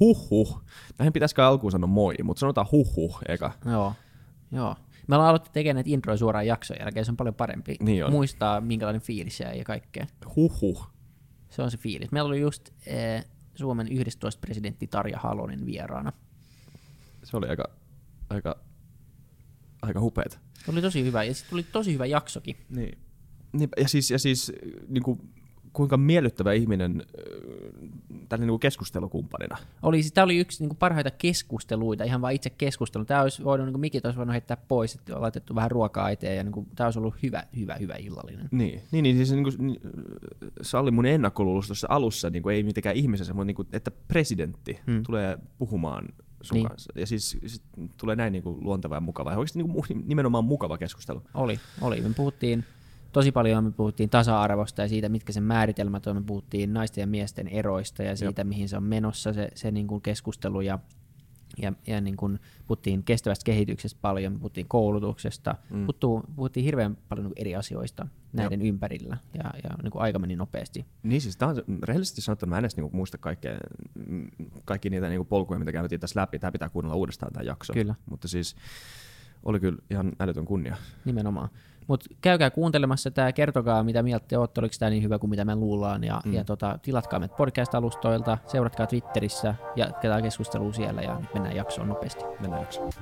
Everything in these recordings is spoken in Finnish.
Huhhuh. Näihin pitäisikö alkuun sanoa moi, mutta sanotaan huhhuh eka. Joo, joo. Me ollaan aloitettu tekemään näitä introja suoraan jakson jälkeen, se on paljon parempi Niin on. muistaa, minkälainen fiilis ja kaikkea. Huhhuh. Se on se fiilis. Meillä oli just eh, Suomen 11 presidentti Tarja Halonen vieraana. Se oli aika, aika, aika hupeeta. Se oli tosi hyvä, ja sitten tuli tosi hyvä jaksokin. Niin. niin ja siis, ja siis niin kuin, kuinka miellyttävä ihminen tällä niin kuin keskustelukumppanina. Oli, siis, tämä oli yksi niin kuin parhaita keskusteluita, ihan vain itse keskustelu. Tämä olisi voinut, niin kuin mikit olisi voinut heittää pois, että on laitettu vähän ruokaa eteen, ja niin kuin, tämä olisi ollut hyvä, hyvä, hyvä illallinen. Niin, niin, niin siis niin kuin, niin, Salli mun ennakkoluulos tuossa alussa, niin kuin, ei mitenkään ihmisessä, mutta niin kuin, että presidentti hmm. tulee puhumaan sun niin. kanssa. Ja siis sit tulee näin niin kuin, luonteva ja mukava. Ja oikeasti niin kuin, nimenomaan mukava keskustelu. Oli, oli. Me puhuttiin tosi paljon me puhuttiin tasa-arvosta ja siitä, mitkä sen määritelmät on. Me puhuttiin naisten ja miesten eroista ja siitä, Jop. mihin se on menossa se, se niin kuin keskustelu. Ja, ja, ja niin kuin puhuttiin kestävästä kehityksestä paljon, me puhuttiin koulutuksesta, mm. puhuttiin, puhuttiin hirveän paljon niin eri asioista näiden Jop. ympärillä ja, ja niin kuin aika meni nopeasti. Niin siis tämä on, rehellisesti sanottuna mä en edes niin muista kaikkea, kaikki niitä niin kuin polkuja, mitä käytiin tässä läpi. Tämä pitää kuunnella uudestaan tämä jakso. Kyllä. Mutta siis oli kyllä ihan älytön kunnia. Nimenomaan. Mutta käykää kuuntelemassa tämä, kertokaa mitä mieltä te olette, oliko tämä niin hyvä kuin mitä me luullaan, ja, mm. ja tota, tilatkaa meidät podcast-alustoilta, seuratkaa Twitterissä, ja jatketaan keskustelua siellä, ja nyt mennään jaksoon nopeasti. Mennään jaksoon.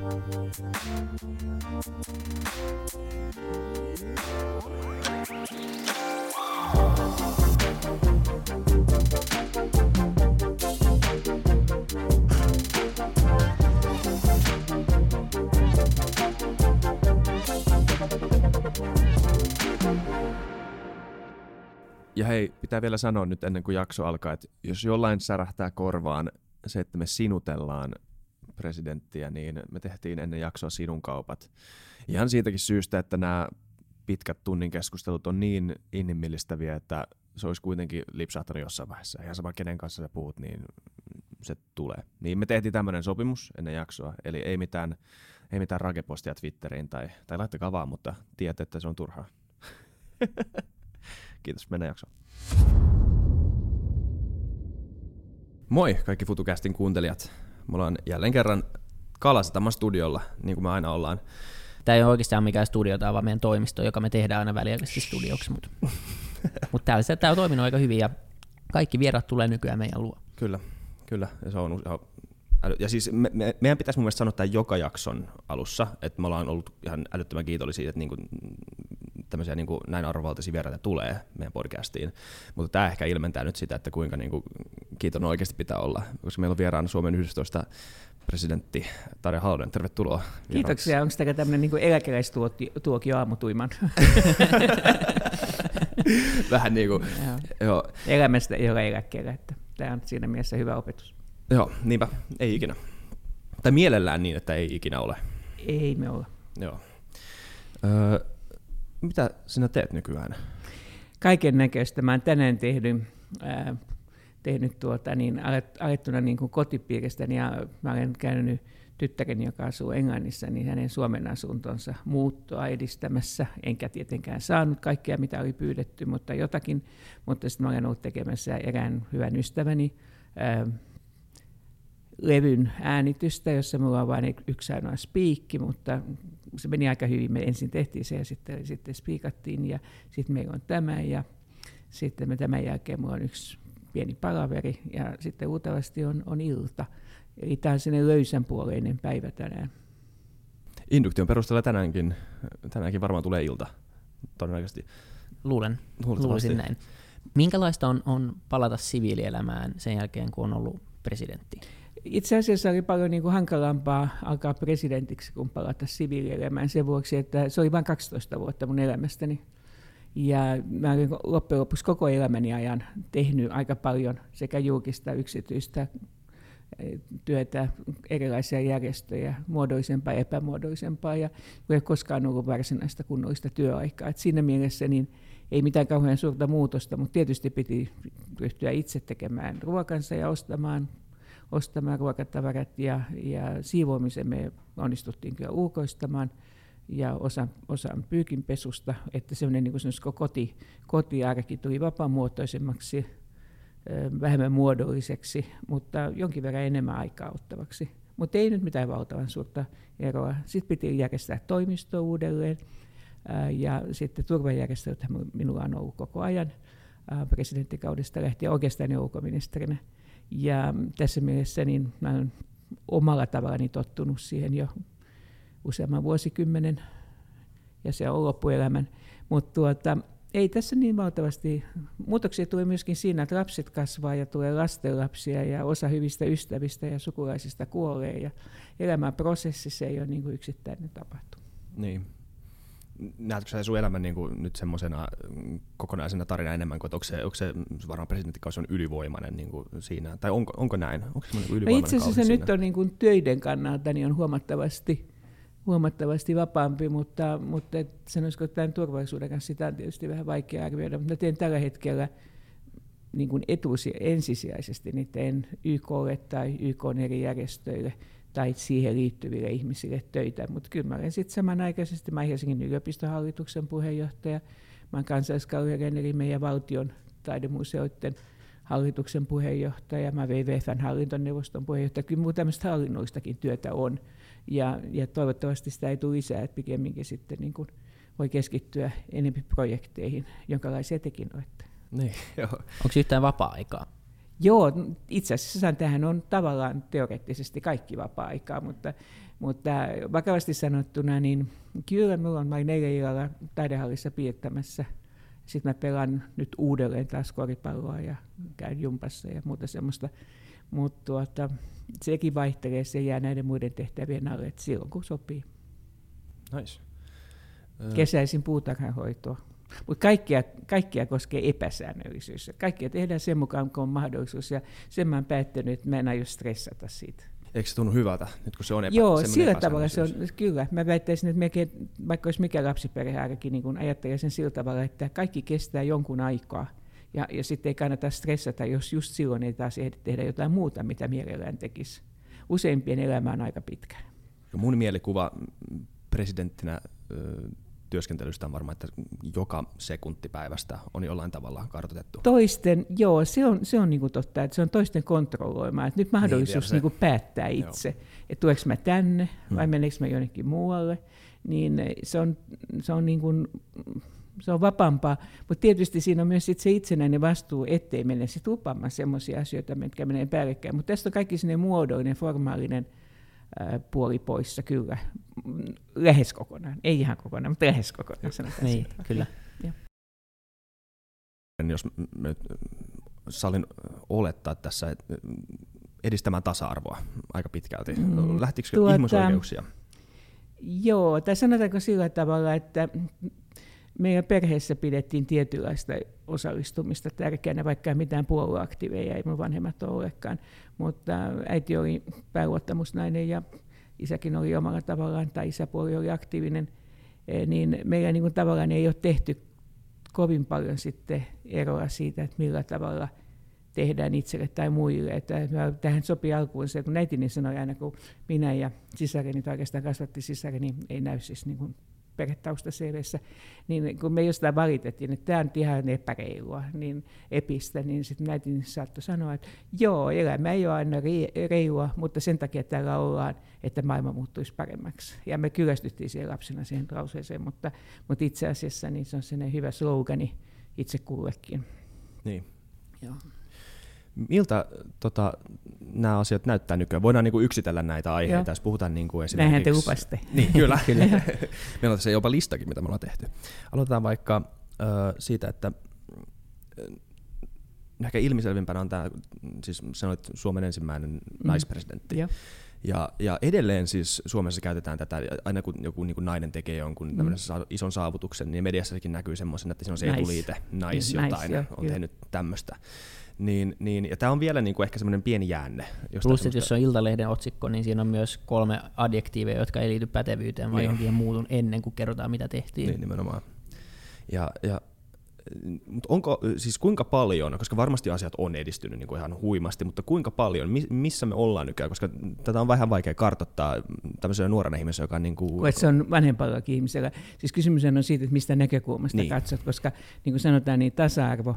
Ja hei, pitää vielä sanoa nyt ennen kuin jakso alkaa, että jos jollain särähtää korvaan se, että me sinutellaan presidenttiä, niin me tehtiin ennen jaksoa sinun kaupat. Ihan siitäkin syystä, että nämä pitkät tunnin keskustelut on niin inhimillistäviä, että se olisi kuitenkin lipsahtanut jossain vaiheessa. Ihan sama, kenen kanssa sä puhut, niin se tulee. Niin me tehtiin tämmöinen sopimus ennen jaksoa, eli ei mitään, ei mitään rakepostia Twitteriin tai, tai laittakaa vaan, mutta tiedät, että se on turhaa. Kiitos, mennään jaksoon. Moi kaikki FutuCastin kuuntelijat. Me ollaan jälleen kerran Kalasatama studiolla, niin kuin me aina ollaan. Tämä ei ole oikeastaan mikään studio, tämä on vaan meidän toimisto, joka me tehdään aina väliaikaisesti studioksi, mutta, mutta täällä se, tämä on toiminut aika hyvin ja kaikki vierat tulee nykyään meidän luo. Kyllä, kyllä. Ja, se on, ja siis me, me, meidän pitäisi mun mielestä sanoa tämän joka jakson alussa, että me ollaan ollut ihan älyttömän kiitollisia, että niin kuin tämmöisiä niin kuin näin arvovaltaisia vieraita tulee meidän podcastiin. Mutta tämä ehkä ilmentää nyt sitä, että kuinka niin kuin kiitollinen oikeasti pitää olla, koska meillä on vieraana Suomen 11 presidentti Tarja Halonen. Tervetuloa. Kiitoksia. Onko tämä tämmöinen niin eläkeläistuokio aamutuiman? Vähän niin kuin, joo. joo. Elämästä ei ole eläkkeellä, että tämä on siinä mielessä hyvä opetus. Joo, niinpä. Ei ikinä. Tai mielellään niin, että ei ikinä ole. Ei me olla. Joo. Öö, mitä sinä teet nykyään? Kaiken näköistä. Mä tänään tehnyt, ää, tehnyt tuota, niin, alettuna niin kuin kotipiiristäni ja mä olen käynyt tyttäreni, joka asuu Englannissa, niin hänen Suomen asuntonsa muuttoa edistämässä. Enkä tietenkään saanut kaikkea, mitä oli pyydetty, mutta jotakin. Mutta sitten olen ollut tekemässä erään hyvän ystäväni levyn äänitystä, jossa mulla on vain yksi ainoa spiikki, mutta se meni aika hyvin. Me ensin tehtiin se ja sitten, sitten spiikattiin ja sitten meillä on tämä ja sitten me tämän jälkeen mulla on yksi pieni palaveri ja sitten uutavasti on, on ilta. Eli tämä on sinne löysän puoleinen päivä tänään. Induktion perusteella tänäänkin, tänäänkin varmaan tulee ilta, todennäköisesti. Luulen, luulisin näin. Minkälaista on, on palata siviilielämään sen jälkeen, kun on ollut presidentti? Itse asiassa oli paljon niin kuin hankalampaa alkaa presidentiksi kuin palata siviilielämään sen vuoksi, että se oli vain 12 vuotta mun elämästäni. Ja mä olin loppujen lopuksi koko elämäni ajan tehnyt aika paljon sekä julkista, yksityistä eh, työtä, erilaisia järjestöjä, muodoisempaa ja epämuodoisempaa, ja ei koskaan ollut varsinaista kunnollista työaikaa. Et siinä mielessä niin ei mitään kauhean suurta muutosta, mutta tietysti piti ryhtyä itse tekemään ruokansa ja ostamaan ostamaan ruokatavarat ja, ja siivoamisen me onnistuttiin kyllä ulkoistamaan ja osa, osan pyykinpesusta, että semmoinen niin koti, kotiarki tuli vapaamuotoisemmaksi. vähemmän muodolliseksi, mutta jonkin verran enemmän aikaa ottavaksi. Mutta ei nyt mitään valtavan suurta eroa. Sitten piti järjestää toimisto uudelleen, ja sitten turvajärjestelyt minulla on ollut koko ajan presidenttikaudesta lähtien oikeastaan ulkoministerinä. Ja tässä mielessä niin mä olen omalla tavallani tottunut siihen jo useamman vuosikymmenen, ja se on loppuelämän. Mutta tuota, ei tässä niin valtavasti. Muutoksia tulee myöskin siinä, että lapset kasvaa ja tulee lastenlapsia ja osa hyvistä ystävistä ja sukulaisista kuolee ja elämän prosessissa ei ole niin kuin yksittäinen tapahtuma. Niin. Näetkö sä sun elämän niin kuin nyt semmoisena kokonaisena tarina enemmän kuin, että onko se, onko se varmaan presidenttikausi on ylivoimainen niin kuin siinä, tai onko, onko näin? Onko se ylivoimainen no itse asiassa nyt on niin kuin töiden kannalta niin on huomattavasti huomattavasti vapaampi, mutta, mutta et sanoisiko että tämän turvallisuuden kanssa sitä on tietysti vähän vaikea arvioida, mutta teen tällä hetkellä niin kuin etusi, ensisijaisesti niin teen YKlle tai YK eri järjestöille tai siihen liittyville ihmisille töitä, mutta kyllä mä olen sitten samanaikaisesti, mä Helsingin yliopistohallituksen puheenjohtaja, mä olen kansalliskallion eli meidän valtion taidemuseoiden hallituksen puheenjohtaja, mä WWFn hallintoneuvoston puheenjohtaja, kyllä muuta tämmöistä hallinnoistakin työtä on, ja, ja toivottavasti sitä ei tule lisää, että pikemminkin sitten niin kuin voi keskittyä enemmän projekteihin, jonkalaisia tekin olette. Niin, joo. Onko yhtään vapaa-aikaa? Joo, itse asiassa tähän on tavallaan teoreettisesti kaikki vapaa-aikaa, mutta, mutta vakavasti sanottuna, niin kyllä minulla on vain neljä illalla taidehallissa piirtämässä. Sitten mä pelaan nyt uudelleen taas koripalloa ja käyn jumpassa ja muuta semmoista. Mutta tuota, sekin vaihtelee, se jää näiden muiden tehtävien alle, että silloin kun sopii. Nice. Kesäisin puutarhanhoitoa. Mutta kaikkia, kaikkia koskee epäsäännöllisyys. Kaikkia tehdään sen mukaan, kun on mahdollisuus. Ja sen mä oon päättänyt, että mä en aio stressata siitä. Eikö se tunnu hyvältä, nyt kun se on epä, Joo, sillä tavalla se on, kyllä. Mä väittäisin, että melkein, vaikka olisi mikä lapsiperhearki, niin kun ajattelee sen sillä tavalla, että kaikki kestää jonkun aikaa. Ja, ja sitten ei kannata stressata, jos just silloin ei taas ehdi tehdä jotain muuta, mitä mielellään tekisi. Useimpien elämä on aika pitkä. Mun mielikuva presidenttinä työskentelystä on varmaan, että joka sekuntipäivästä on jollain tavalla kartoitettu. Toisten, joo, se on, se on niin kuin totta, että se on toisten kontrolloimaa. Että nyt mahdollisuus niin, niin kuin päättää itse, joo. että tuleeko mä tänne vai hmm. meneekö mä jonnekin muualle. Niin se on, se on niin kuin, se on vapaampaa, mutta tietysti siinä on myös sit se itsenäinen vastuu, ettei mene sitten lupaamaan sellaisia asioita, mitkä menee päällekkäin. Mutta tästä on kaikki sinne muodollinen, formaalinen puoli poissa, kyllä. Lähes kokonaan, ei ihan kokonaan, mutta lähes kokonaan sanotaan Niin, kyllä. Ja. Jos nyt sallin olettaa tässä edistämään tasa-arvoa aika pitkälti. Mm, Lähtikö tuota, ihmisoikeuksia? Joo, tai sanotaanko sillä tavalla, että meidän perheessä pidettiin tietynlaista osallistumista tärkeänä, vaikka mitään puolueaktiiveja ei mun vanhemmat olekaan. Mutta äiti oli pääluottamusnainen ja isäkin oli omalla tavallaan, tai isäpuoli oli aktiivinen, e, niin meillä niin tavallaan ei ole tehty kovin paljon sitten eroa siitä, että millä tavalla tehdään itselle tai muille. Että tähän sopii alkuun se, kun äitini sanoi aina, kun minä ja sisareni, tai oikeastaan kasvatti sisareni, ei näy siis niin kuin perhetaustaselvissä, niin kun me jostain valitettiin, että tämä on ihan epäreilua, niin epistä, niin sitten äiti saattoi sanoa, että joo, elämä ei ole aina reilua, mutta sen takia täällä ollaan, että maailma muuttuisi paremmaksi. Ja me kyllästyttiin siihen lapsena siihen lauseeseen, mutta, mutta itse asiassa niin se on sellainen hyvä slogani itse kullekin. Niin. Joo. Miltä tota, nämä asiat näyttää nykyään? Voidaan niin kuin yksitellä näitä aiheita, Joo. jos puhutaan niin kuin esimerkiksi... Näinhän te lupasitte. Niin, kyllä. kyllä. Meillä on tässä jopa listakin, mitä me ollaan tehty. Aloitetaan vaikka äh, siitä, että äh, ehkä ilmiselvimpänä on tämä, siis sanoit Suomen ensimmäinen mm. naispresidentti. Joo. Ja, ja edelleen siis Suomessa käytetään tätä, aina kun joku niin kuin nainen tekee jonkun mm. ison saavutuksen, niin mediassakin näkyy semmoisen, että siinä on se nice. etuliite, nice, nice jotain, nice, on jo, tehnyt tämmöistä. Niin, niin, ja tämä on vielä niin kuin ehkä semmoinen pieni jäänne. Plus, että jos on Iltalehden otsikko, niin siinä on myös kolme adjektiiveja, jotka ei liity pätevyyteen, vaan niin. johonkin muutun ennen kuin kerrotaan, mitä tehtiin. Niin, nimenomaan. Ja, ja mutta onko, siis kuinka paljon, koska varmasti asiat on edistynyt niin kuin ihan huimasti, mutta kuinka paljon, missä me ollaan nykyään, koska tätä on vähän vaikea kartoittaa tämmöisellä nuorena ihmisellä, joka on niin kuin... se on vanhempallakin ihmisellä. Siis kysymys on siitä, että mistä näkökulmasta niin. katsot, koska niin kuin sanotaan, niin tasa-arvo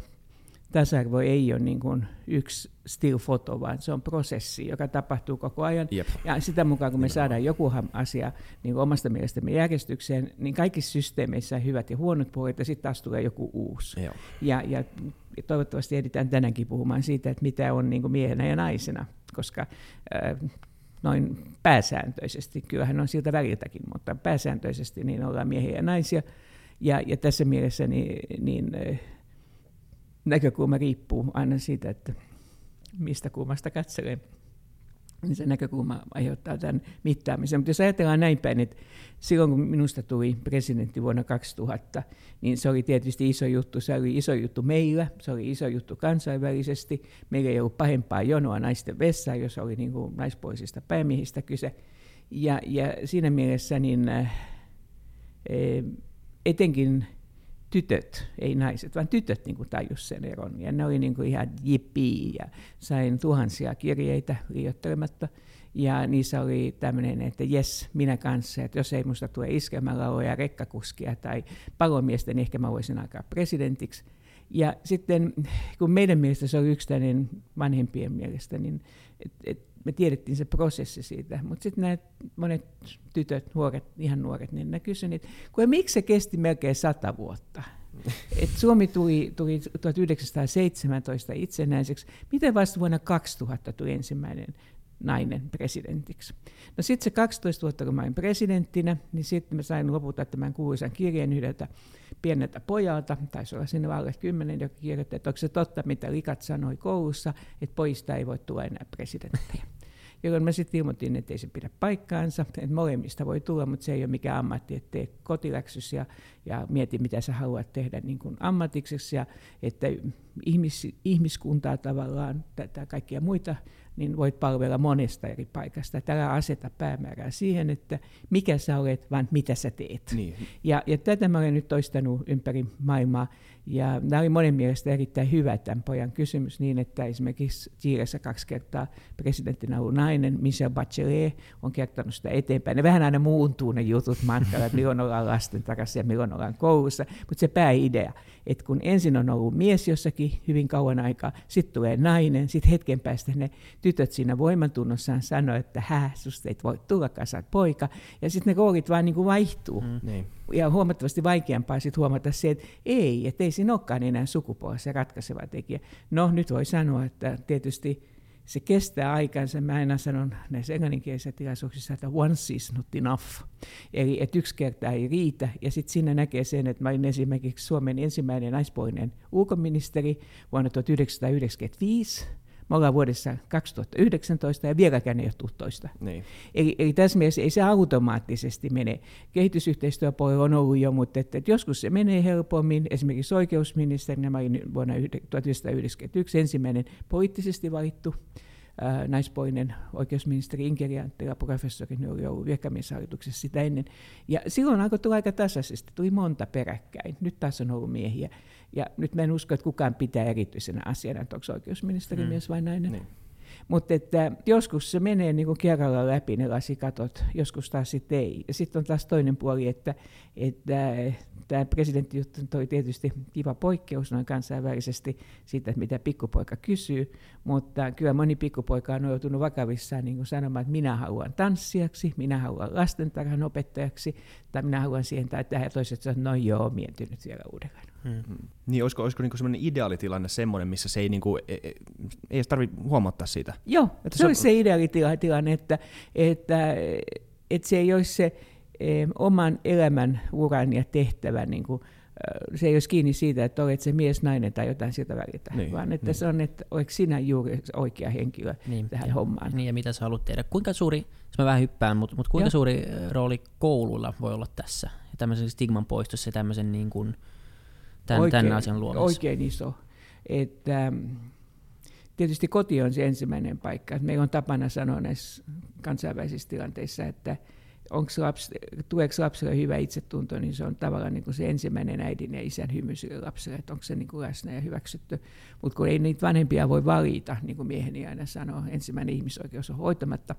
tasa-arvo ei ole niin kuin yksi still-foto, vaan se on prosessi, joka tapahtuu koko ajan. Jep. Ja sitä mukaan, kun me saadaan joku asia niin kuin omasta mielestämme järjestykseen, niin kaikissa systeemeissä on hyvät ja huonot puolet, ja sitten taas tulee joku uusi. Joo. Ja, ja toivottavasti editään tänäänkin puhumaan siitä, että mitä on niin kuin miehenä ja naisena, koska äh, noin pääsääntöisesti, kyllähän on siltä väliltäkin, mutta pääsääntöisesti niin ollaan miehiä ja naisia. Ja, ja tässä mielessä niin, niin äh, näkökulma riippuu aina siitä, että mistä kulmasta katselee. Niin se näkökulma aiheuttaa tämän mittaamisen. Mutta jos ajatellaan näin päin, että silloin kun minusta tuli presidentti vuonna 2000, niin se oli tietysti iso juttu. Se oli iso juttu meillä, se oli iso juttu kansainvälisesti. Meillä ei ollut pahempaa jonoa naisten vessaan, jos oli niin kuin naispuolisista päämiehistä kyse. Ja, ja siinä mielessä niin, äh, etenkin tytöt, ei naiset, vaan tytöt niin tajus sen eron. Ja ne oli niin kuin ihan jippii ja sain tuhansia kirjeitä liioittelematta. Ja niissä oli tämmöinen, että jes, minä kanssa, että jos ei musta tule iskelmälauloja, rekkakuskia tai palomiestä, niin ehkä mä voisin alkaa presidentiksi. Ja sitten kun meidän mielestä se oli yksittäinen vanhempien mielestä, niin et, et me tiedettiin se prosessi siitä. Mutta sitten nämä monet tytöt, nuoret, ihan nuoret, niin ne kysyivät, kun miksi se kesti melkein sata vuotta? Et Suomi tuli, tuli 1917 itsenäiseksi. Miten vasta vuonna 2000 tuli ensimmäinen nainen presidentiksi. No sitten se 12 vuotta, kun mä olin presidenttinä, niin sitten mä sain lopulta tämän kuuluisan kirjeen yhdeltä pieneltä pojalta, taisi olla sinne alle kymmenen, joka kirjoitti, että onko se totta, mitä likat sanoi koulussa, että poista ei voi tulla enää presidenttiä jolloin mä sitten ilmoitin, että ei se pidä paikkaansa, että molemmista voi tulla, mutta se ei ole mikään ammatti, että tee kotiläksys ja, ja mieti, mitä sä haluat tehdä niin kuin ammatikseksi, ja että ihmis, ihmiskuntaa tavallaan, tätä kaikkia muita niin voit palvella monesta eri paikasta. Tällä aseta päämäärää siihen, että mikä sä olet, vaan mitä sä teet. Niin. Ja, ja tätä mä olen nyt toistanut ympäri maailmaa. Ja tämä oli monen mielestä erittäin hyvä tämän pojan kysymys niin, että esimerkiksi Chiilessä kaksi kertaa presidenttinä ollut nainen, Michelle Bachelet, on kertonut sitä eteenpäin. Ne vähän aina muuntuu ne jutut matkalla, että milloin ollaan lasten takaisin ja milloin ollaan koulussa. Mutta se pääidea, että kun ensin on ollut mies jossakin hyvin kauan aikaa, sitten tulee nainen, sitten hetken päästä ne tytöt siinä voimantunnossaan sanoo, että hä, susta ei voi tulla, sä poika. Ja sitten ne roolit vaan niin kuin vaihtuu. Mm, niin. Ja huomattavasti vaikeampaa sitten huomata se, että ei, että ei siinä olekaan enää sukupuolessa ratkaiseva tekijä. No nyt voi sanoa, että tietysti se kestää aikansa. Mä aina sanon näissä englanninkielisissä tilaisuuksissa, että once is not enough. Eli että yksi kerta ei riitä. Ja sitten siinä näkee sen, että mä olin esimerkiksi Suomen ensimmäinen naispuolinen ulkoministeri vuonna 1995 me ollaan vuodessa 2019 ja vieläkään ei ole tuttoista. Niin. Eli, eli tässä mielessä ei se automaattisesti mene. Kehitysyhteistyöpuolella on ollut jo, mutta että, että joskus se menee helpommin. Esimerkiksi oikeusministerinä mä olin vuonna 1991 ensimmäinen poliittisesti valittu naispoinen oikeusministeri Inkeri Anttila, professori, ne oli ollut virkamieshallituksessa sitä ennen. Ja silloin alkoi tulla aika tasaisesti, tuli monta peräkkäin. Nyt taas on ollut miehiä. Ja nyt mä en usko, että kukaan pitää erityisenä asiana, että onko oikeusministeri mm. mies vai nainen. Niin. Mutta että joskus se menee niin kuin kerralla läpi ne lasikatot, joskus taas sitten ei. Ja sitten on taas toinen puoli, että, että tämä presidenttijuttu toi tietysti kiva poikkeus noin kansainvälisesti siitä, että mitä pikkupoika kysyy, mutta kyllä moni pikkupoika on joutunut vakavissaan niin kuin sanomaan, että minä haluan tanssijaksi, minä haluan lastentarhan opettajaksi, tai minä haluan siihen tai tähän, ja toiset sanoo, no joo, miettinyt vielä uudelleen. Hmm. hmm. Niin olisiko, olisiko niinku semmoinen ideaalitilanne semmoinen, missä se ei, niinku, ei, ei edes tarvitse huomattaa sitä? Joo, että se, se olisi se ideaalitilanne, että, että, että se ei olisi se oman elämän uran ja tehtävän niin kuin, se ei olisi kiinni siitä, että olet se mies, nainen tai jotain sieltä välitä, niin, vaan että niin. se on, että oletko sinä juuri oikea henkilö niin, tähän ja, hommaan. Niin ja mitä sä haluat tehdä. Kuinka suuri, jos mä vähän hyppään, mutta, mutta kuinka ja. suuri rooli koululla voi olla tässä? Ja tämmöisen stigman poistossa ja tämmöisen niin kuin, tämän, oikein, tämän asian luomassa? Oikein iso. Että, tietysti koti on se ensimmäinen paikka. Meillä on tapana sanoa näissä kansainvälisissä tilanteissa, että onko lapsi, tuleeko lapselle hyvä itsetunto, niin se on tavallaan niin kuin se ensimmäinen äidin ja isän hymy sille lapselle, että onko se niin kuin läsnä ja hyväksytty. Mutta kun ei niitä vanhempia voi valita, niin kuin mieheni aina sanoo, ensimmäinen ihmisoikeus on hoitamatta,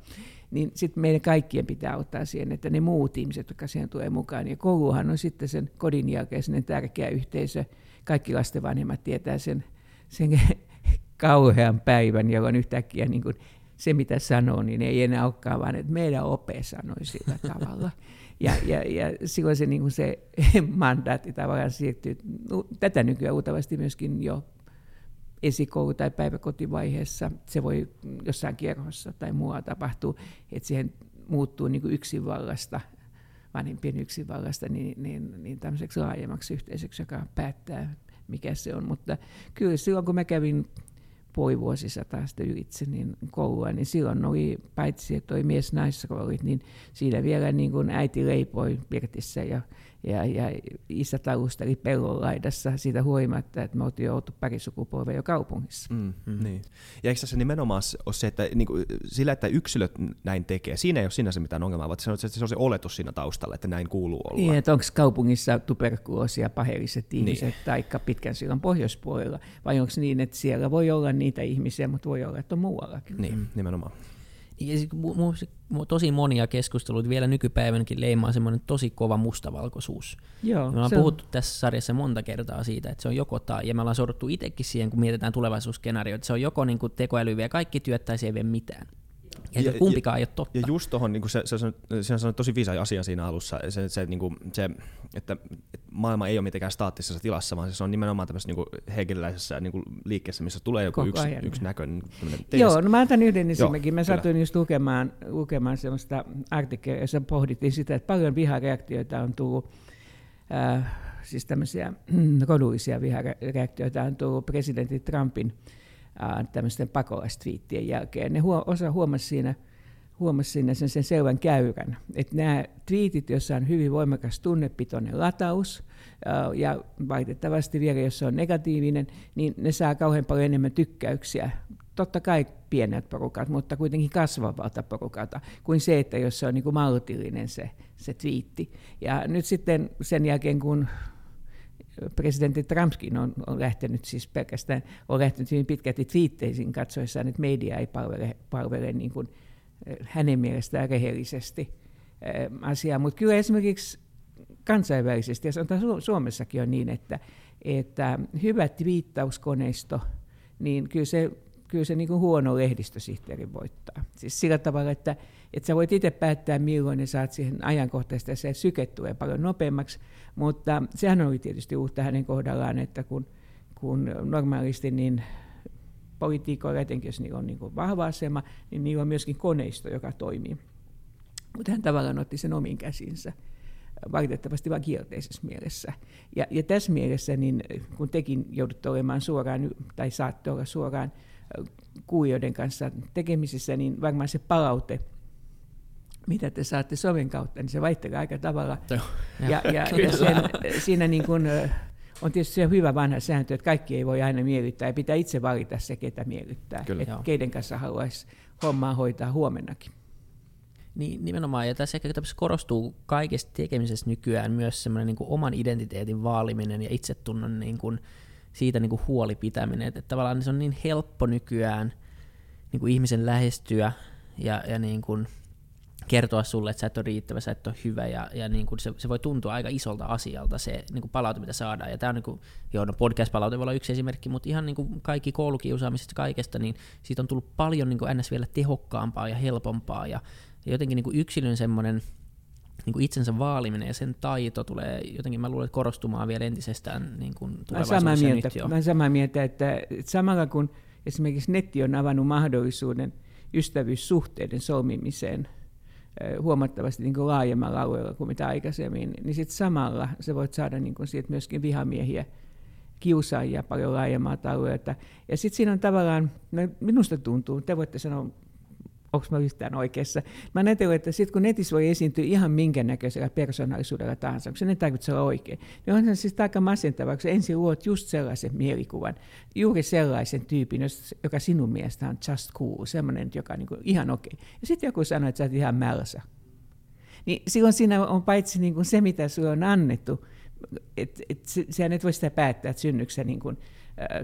niin sitten meidän kaikkien pitää ottaa siihen, että ne muut ihmiset, jotka siihen tulee mukaan, ja kouluhan on sitten sen kodin jälkeen tärkeä yhteisö, kaikki lasten vanhemmat tietää sen sen kauhean päivän, jolloin yhtäkkiä niin kuin se, mitä sanoo, niin ei enää olekaan, vaan että meidän ope sanoi sillä tavalla. Ja, ja, ja silloin se, niin kuin se mandaatti tavallaan siirtyy. No, tätä nykyään uutavasti myöskin jo esikoulu- tai päiväkotivaiheessa. Se voi jossain kierrossa tai muualla tapahtua, että siihen muuttuu niin kuin yksinvallasta, vanhempien yksinvallasta, niin, niin, niin tämmöiseksi laajemmaksi yhteisöksi, joka päättää, mikä se on. Mutta kyllä silloin, kun mä kävin puoli vuosisataa sitten ylitse niin koulua, niin silloin oli, paitsi että oli mies-naisroolit, niin siinä vielä niin kuin äiti leipoi Pirtissä ja ja, ja isä talusteli pellon laidassa siitä huolimatta, että me oltiin jo oltu pari sukupolvea jo kaupungissa. Mm, mm. Niin. Ja eikö se nimenomaan ole se, että niin kuin, sillä, että yksilöt näin tekee, siinä ei ole sinänsä mitään ongelmaa, vaan se on se, se, on se oletus siinä taustalla, että näin kuuluu olla. Niin, että onko kaupungissa tuberkuloosia paheelliset niin. ihmiset niin. tai pitkän sillan pohjoispuolella, vai onko niin, että siellä voi olla niitä ihmisiä, mutta voi olla, että on muuallakin. Niin, nimenomaan. Ja tosi monia keskusteluita vielä nykypäivänäkin leimaa semmoinen tosi kova mustavalkoisuus. Joo, me ollaan puhuttu on. tässä sarjassa monta kertaa siitä, että se on joko tai, ja me ollaan sorruttu itsekin siihen, kun mietitään tulevaisuusskenaarioita, että se on joko niin kuin tekoäly vie kaikki työt tai se ei vie mitään. Ja, ja kumpikaan ja, ei ole totta. Ja just tuohon, niin se, se, se, se, on tosi viisa asia siinä alussa, se, se, niin kuin, se että, että maailma ei ole mitenkään staattisessa tilassa, vaan se on nimenomaan tämmöisessä niin hegeliläisessä niin kuin liikkeessä, missä tulee joku yksi, yksi näkö. Niin Joo, no mä antan yhden esimerkin. Mä satuin just lukemaan, lukemaan semmoista artikkelia, jossa pohdittiin sitä, että paljon vihareaktioita on tullut äh, siis tämmöisiä rodullisia vihareaktioita on tullut presidentti Trumpin tämmöisten pakolaistviittien jälkeen. Ne huo, osa huomasi siinä, huomasi siinä sen, sen selvän käyrän, että nämä twiitit, joissa on hyvin voimakas tunnepitoinen lataus, ja valitettavasti vielä, jos se on negatiivinen, niin ne saa kauhean paljon enemmän tykkäyksiä. Totta kai pienet porukat, mutta kuitenkin kasvavalta porukalta, kuin se, että jos se on niin kuin maltillinen se, se twiitti. Ja nyt sitten sen jälkeen, kun presidentti Trumpkin on, on lähtenyt siis pelkästään, on lähtenyt hyvin pitkälti twiitteisiin katsoessaan, että media ei palvele, palvele niin kuin eh, hänen mielestään rehellisesti eh, asiaa. Mutta kyllä esimerkiksi kansainvälisesti, ja sanotaan Suomessakin on niin, että, että hyvä twiittauskoneisto, niin kyllä se, kyllä se niin kuin huono lehdistösihteeri voittaa. Siis sillä tavalla, että, että sä voit itse päättää, milloin ne saat siihen ajankohtaisesti, ja se syke tulee paljon nopeammaksi, mutta sehän oli tietysti uutta hänen kohdallaan, että kun, kun normaalisti niin politiikoilla, etenkin jos niillä on niin kuin vahva asema, niin niillä on myöskin koneisto, joka toimii. Mutta hän tavallaan otti sen omiin käsinsä, valitettavasti vain kielteisessä mielessä. Ja, ja tässä mielessä, niin kun tekin joudutte olemaan suoraan, tai saatte olla suoraan kuulijoiden kanssa tekemisissä, niin varmaan se palaute, mitä te saatte soven kautta, niin se vaihtelee aika tavalla. Ja, ja, ja sen, siinä niin kuin, on tietysti se hyvä vanha sääntö, että kaikki ei voi aina miellyttää ja pitää itse valita se, ketä miellyttää. Että keiden kanssa haluaisi hommaa hoitaa huomennakin. Niin, nimenomaan, ja tässä ehkä tässä korostuu kaikessa tekemisessä nykyään myös semmoinen niin oman identiteetin vaaliminen ja itsetunnon niin kuin, siitä niin kuin huoli pitäminen. Että tavallaan se on niin helppo nykyään niin kuin ihmisen lähestyä ja, ja niin kuin, kertoa sulle, että sä et ole riittävä, sä et ole hyvä, ja, ja niin kuin se, se voi tuntua aika isolta asialta se niin kuin palaute, mitä saadaan. Ja tämä on niin kuin, joo, no podcast-palaute voi olla yksi esimerkki, mutta ihan niin kuin kaikki koulukiusaamisesta kaikesta, niin siitä on tullut paljon niin kuin ns. vielä tehokkaampaa ja helpompaa, ja, ja jotenkin niin kuin yksilön semmoinen niin kuin itsensä vaaliminen ja sen taito tulee jotenkin, mä luulen, että korostumaan vielä entisestään niin kuin mä samaa mieltä, nyt jo. Mä samaa mieltä, että samalla kun esimerkiksi netti on avannut mahdollisuuden ystävyyssuhteiden solmimiseen – huomattavasti niin kuin laajemmalla alueella kuin mitä aikaisemmin, niin sitten samalla sä voit saada niin kuin siitä myöskin vihamiehiä, kiusaajia paljon laajemmalta alueelta. Ja sitten siinä on tavallaan, no minusta tuntuu, te voitte sanoa onko mä yhtään oikeassa. Mä ajattelin, että sitten kun netissä voi esiintyä ihan minkä näköisellä persoonallisuudella tahansa, se ne tarvitse olla oikein, niin on se siis aika masentavaa, kun ensin luot just sellaisen mielikuvan, juuri sellaisen tyypin, joka sinun mielestä on just cool, sellainen, joka on niin kuin ihan okei. Okay. Ja sitten joku sanoo, että sä oot ihan mälsä. Niin silloin siinä on paitsi niin kuin se, mitä sulle on annettu, että et, sehän et voi sitä päättää, että synnyksä niin kuin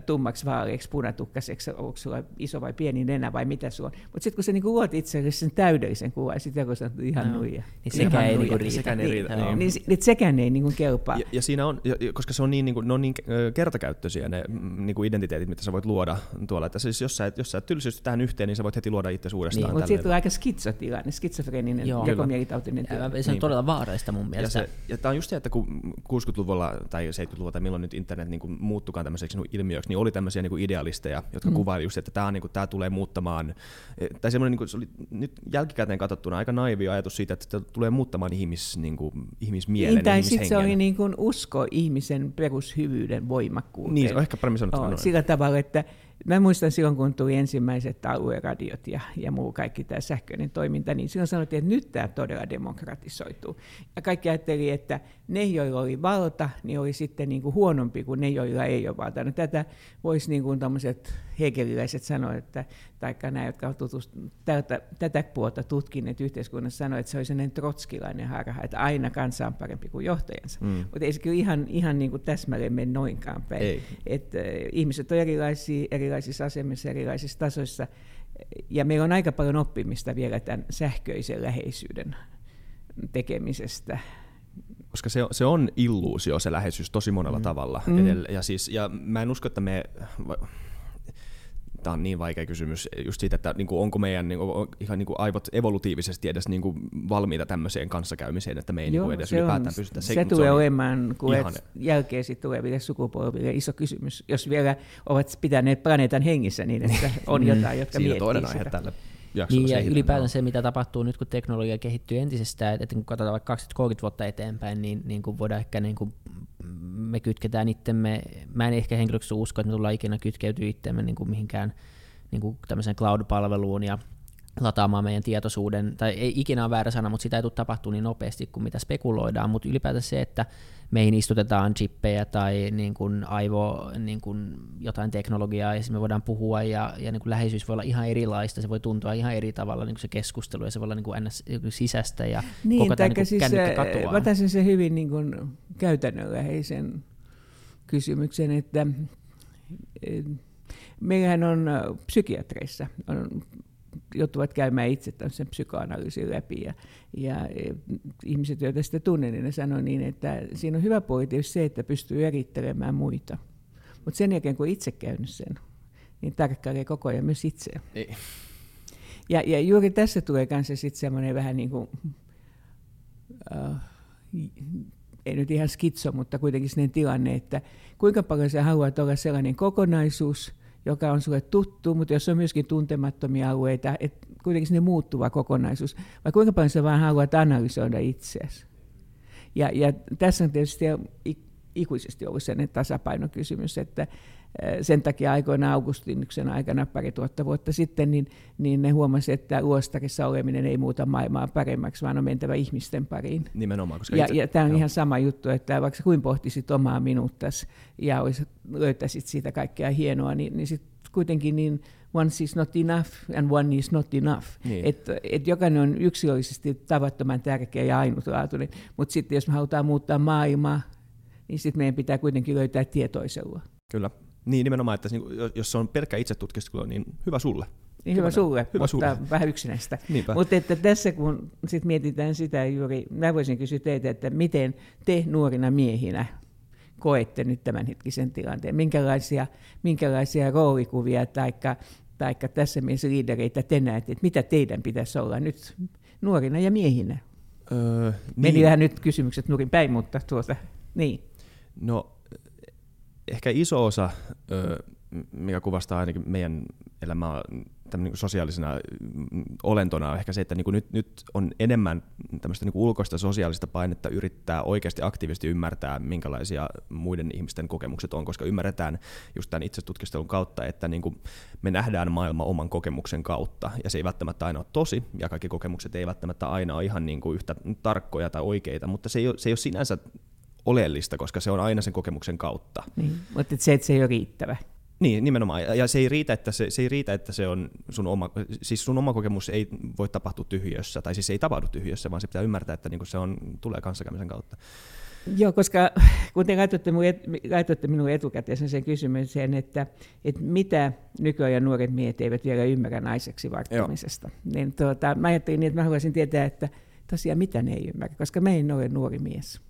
tummaksi vaaleiksi, punatukkaiseksi, onko sulla iso vai pieni nenä vai mitä sulla on. Mutta sitten kun sä niinku luot itse sen täydellisen kuvan, ja sitten joku sanoo, ihan no. nuija. Niin sekään ei niinku riitä. Sekään ei riitä. Niin, niin, niin, sekään ei niinku kelpaa. Ja, ja, siinä on, koska se on niin, niin, ne on niin kertakäyttöisiä ne mm, niin kuin identiteetit, mitä sä voit luoda tuolla. Että siis jos sä jos sä et tylsysty tähän yhteen, niin sä voit heti luoda itse uudestaan. Niin, mutta siitä tulee aika skitsotilanne, skitsofreninen, jakomielitautinen tilanne. Se on niin. todella vaarallista mun mielestä. Ja, se, ja tämä on just se, että kun 60-luvulla tai 70-luvulla tai milloin nyt internet niin kuin muuttukaan tämmöiseksi niin ilmiöksi, niin oli tämmöisiä niin kuin idealisteja, jotka mm. kuvaili just, että tämä, niin kuin, tämä tulee muuttamaan, eh, tai semmoinen, niin kuin, se oli nyt jälkikäteen katsottuna aika naivi ajatus siitä, että tämä tulee muuttamaan ihmis, niin kuin, ihmismielen niin, tai sitten se oli niin kuin usko ihmisen perushyvyyden voimakkuuteen. Niin, se on ehkä paremmin sanottu. Oh, sillä tavalla, että Mä muistan silloin, kun tuli ensimmäiset alueradiot ja, ja muu kaikki tämä sähköinen toiminta, niin silloin sanottiin, että nyt tämä todella demokratisoituu. Ja kaikki ajatteli, että ne, joilla oli valta, niin oli sitten niin kuin huonompi kuin ne, joilla ei ole valta. No, tätä voisi niin kuin hegeliläiset sanoa, että, tai nämä, jotka ovat tätä, tätä puolta tutkineet yhteiskunnassa, sanoa, että se olisi sellainen trotskilainen harha, että aina kansa on parempi kuin johtajansa. Mm. Mutta ei se kyllä ihan, ihan niin kuin täsmälleen mene noinkaan päin. Ei. Että, äh, ihmiset on erilaisia, erilaisissa asemissa, erilaisissa tasoissa, ja meillä on aika paljon oppimista vielä tämän sähköisen läheisyyden tekemisestä koska se, se on illuusio, se läheisyys tosi monella mm. tavalla. Mm. Edellä, ja, siis, ja mä en usko, että me tämä on niin vaikea kysymys just siitä, että niin kuin, onko meidän niin kuin, ihan niin kuin aivot evolutiivisesti edes niin kuin, valmiita tämmöiseen kanssakäymiseen, että me ei Joo, niin kuin edes ylipäätään on, pystytä. Se, se tulee olemaan kuin jälkeen tuleville sukupolville iso kysymys, jos vielä ovat pitäneet planeetan hengissä niin, että on mm. jotain, jotka miettii toinen aihe sitä. tälle niin, ja ylipäätään se, mitä tapahtuu nyt, kun teknologia kehittyy entisestään, että kun katsotaan vaikka 20-30 vuotta eteenpäin, niin, niin kuin voidaan ehkä niin kuin me kytketään itsemme, mä en ehkä henkilöksi usko, että me tullaan ikinä kytkeytyä itsemme niin kuin mihinkään niin kuin tämmöiseen cloud-palveluun ja lataamaan meidän tietoisuuden, tai ei ikinä ole väärä sana, mutta sitä ei tule tapahtua niin nopeasti kuin mitä spekuloidaan, mutta ylipäätään se, että meihin istutetaan chippejä tai niin kuin aivo, niin kuin jotain teknologiaa, ja me voidaan puhua, ja, ja niin kuin läheisyys voi olla ihan erilaista, se voi tuntua ihan eri tavalla niin kuin se keskustelu, ja se voi olla niin kuin ns. sisäistä, ja niin, koko tämä niin siis kännykkä katoaa. Mä se hyvin niin kuin käytännönläheisen kysymyksen, että meillähän on psykiatreissa on joutuvat käymään itse sen psykoanalyysin läpi. Ja, ja e, ihmiset, joita sitä tunnen, niin ne sanoo niin, että siinä on hyvä pointti se, että pystyy erittelemään muita. Mutta sen jälkeen, kun itse käynyt sen, niin tarkkailee koko ajan myös itseä. Ja, ja juuri tässä tulee kanssa sitten semmoinen vähän niin kuin, uh, ei nyt ihan skitso, mutta kuitenkin sellainen tilanne, että kuinka paljon sä haluat olla sellainen kokonaisuus, joka on sulle tuttu, mutta jos on myöskin tuntemattomia alueita, että kuitenkin sinne muuttuva kokonaisuus, vai kuinka paljon sä vaan haluat analysoida itseäsi. Ja, ja tässä on tietysti ikuisesti ollut sen tasapainokysymys, että sen takia aikoina Augustinuksen aikana pari tuhatta vuotta sitten, niin, niin ne huomasivat, että luostarissa oleminen ei muuta maailmaa paremmaksi, vaan on mentävä ihmisten pariin. Nimenomaan. Koska ja, itse, ja tämä on joo. ihan sama juttu, että vaikka kuin pohtisit omaa minuuttas ja löytäisit siitä kaikkea hienoa, niin, niin sitten kuitenkin niin one is not enough and one is not enough. Niin. Että et jokainen on yksilöllisesti tavattoman tärkeä ja ainutlaatuinen, mutta sitten jos me halutaan muuttaa maailmaa, niin sitten meidän pitää kuitenkin löytää tietoisella. Kyllä. Niin nimenomaan, että niinku, jos se on pelkkä itsetutkiskelu, niin hyvä sulle. Niin hyvä sulle, hyvä mutta sulle. vähän yksinäistä. Mutta että tässä kun sit mietitään sitä juuri, mä voisin kysyä teitä, että miten te nuorina miehinä koette nyt tämänhetkisen tilanteen? Minkälaisia, minkälaisia roolikuvia tai taikka tässä mielessä liidereitä te näette, että mitä teidän pitäisi olla nyt nuorina ja miehinä? Öö, niin. Meni vähän nyt kysymykset nurin päin, mutta tuota, niin. No ehkä iso osa, mikä kuvastaa ainakin meidän elämää niin sosiaalisena mm, olentona, on ehkä se, että niin kuin nyt, nyt on enemmän tämmöistä niin kuin ulkoista sosiaalista painetta yrittää oikeasti aktiivisesti ymmärtää, minkälaisia muiden ihmisten kokemukset on, koska ymmärretään just tämän itsetutkistelun kautta, että niin kuin me nähdään maailma oman kokemuksen kautta, ja se ei välttämättä aina ole tosi, ja kaikki kokemukset ei välttämättä aina ole ihan niin kuin yhtä tarkkoja tai oikeita, mutta se ei ole, se ei ole sinänsä oleellista, koska se on aina sen kokemuksen kautta. Niin, mutta se, että se ei ole riittävä. Niin, nimenomaan. Ja se ei riitä, että se, se, ei riitä, että se on sun oma, siis sun oma kokemus ei voi tapahtua tyhjössä, tai siis se ei tapahdu tyhjössä, vaan se pitää ymmärtää, että niinku se on, tulee kanssakäymisen kautta. Joo, koska kun te laitoitte, minun, et, laitoitte minun etukäteen sen kysymyksen, että, että mitä nykyajan nuoret miehet eivät vielä ymmärrä naiseksi varttamisesta, niin tuota, mä ajattelin niin, että mä haluaisin tietää, että tosiaan mitä ne ei ymmärrä, koska mä en ole nuori mies.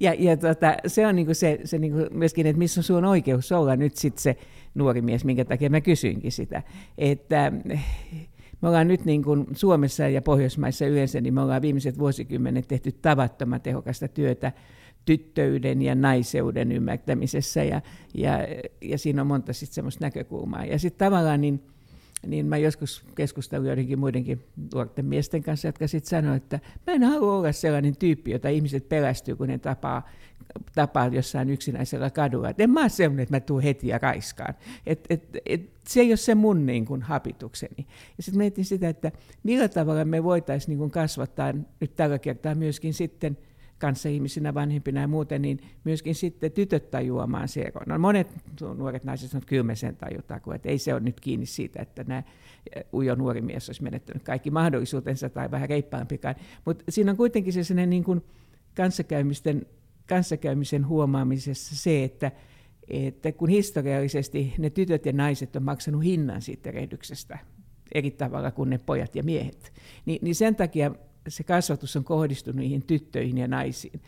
Ja, ja tota, se on niinku se, se niinku myöskin, että missä on sun oikeus olla nyt sit se nuori mies, minkä takia mä kysyinkin sitä. Että me ollaan nyt niin kuin Suomessa ja Pohjoismaissa yleensä, niin me ollaan viimeiset vuosikymmenet tehty tavattoman tehokasta työtä tyttöyden ja naiseuden ymmärtämisessä, ja, ja, ja siinä on monta sitten semmoista näkökulmaa. Ja sitten tavallaan niin, niin mä joskus keskustelin joidenkin muidenkin nuorten miesten kanssa, jotka sitten sanoivat, että mä en halua olla sellainen tyyppi, jota ihmiset pelästyy, kun ne tapaa, tapaa jossain yksinäisellä kadulla. Et en mä ole sellainen, että mä tuun heti ja raiskaan. Et, et, et, se ei ole se mun niin kuin, hapitukseni. Ja sitten mietin sitä, että millä tavalla me voitaisiin niin kasvattaa nyt tällä kertaa myöskin sitten – ihmisinä, vanhempina ja muuten, niin myöskin sitten tytöt tajuamaan se. No monet nuoret naiset sanovat, että kyllä me sen tajutaan, että ei se ole nyt kiinni siitä, että nämä ujo nuori mies olisi menettänyt kaikki mahdollisuutensa tai vähän reippaampikaan. Mutta siinä on kuitenkin se niin kuin kanssakäymisten, kanssakäymisen huomaamisessa se, että, että kun historiallisesti ne tytöt ja naiset on maksanut hinnan siitä rehdyksestä eri tavalla kuin ne pojat ja miehet, niin, niin sen takia se kasvatus on kohdistunut niihin tyttöihin ja naisiin.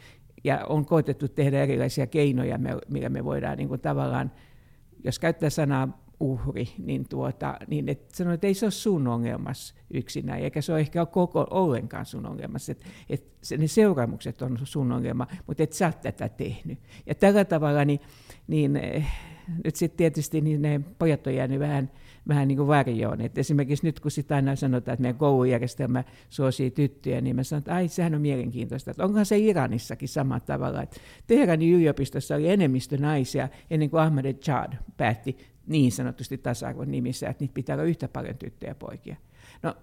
Ja on koetettu tehdä erilaisia keinoja, millä me voidaan niin kuin tavallaan, jos käyttää sanaa uhri, niin, tuota, niin et sanoo, että ei se ole sun ongelmas yksinään, eikä se ole ehkä koko ollenkaan sun ongelmas. Että et ne seuraamukset on sun ongelma, mutta et sä oot tätä tehnyt. Ja tällä tavalla niin, niin eh, nyt sitten tietysti niin ne pojat on jäänyt vähän vähän niin kuin varjoon. Et esimerkiksi nyt kun sitä aina sanotaan, että meidän koulujärjestelmä suosii tyttöjä, niin mä sanon, että ai, sehän on mielenkiintoista. Että onkohan se Iranissakin samalla tavalla. Että Teheranin yliopistossa oli enemmistö naisia ennen kuin Ahmadinejad päätti niin sanotusti tasa-arvon nimissä, että niitä pitää olla yhtä paljon tyttöjä ja poikia. No,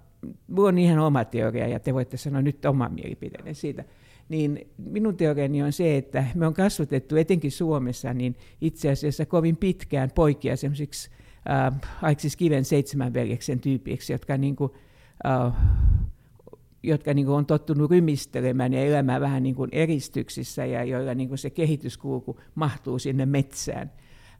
minulla on ihan oma teoria, ja te voitte sanoa nyt oman mielipiteenne siitä. Niin minun teoriani on se, että me on kasvatettu etenkin Suomessa niin itse asiassa kovin pitkään poikia semmoisiksi äh, Aiksis Kiven seitsemän veljeksen tyypiksi, jotka, niin kuin, äh, jotka niin kuin on tottunut rymistelemään ja elämään vähän niin kuin eristyksissä ja joilla niin kuin se kehityskulku mahtuu sinne metsään.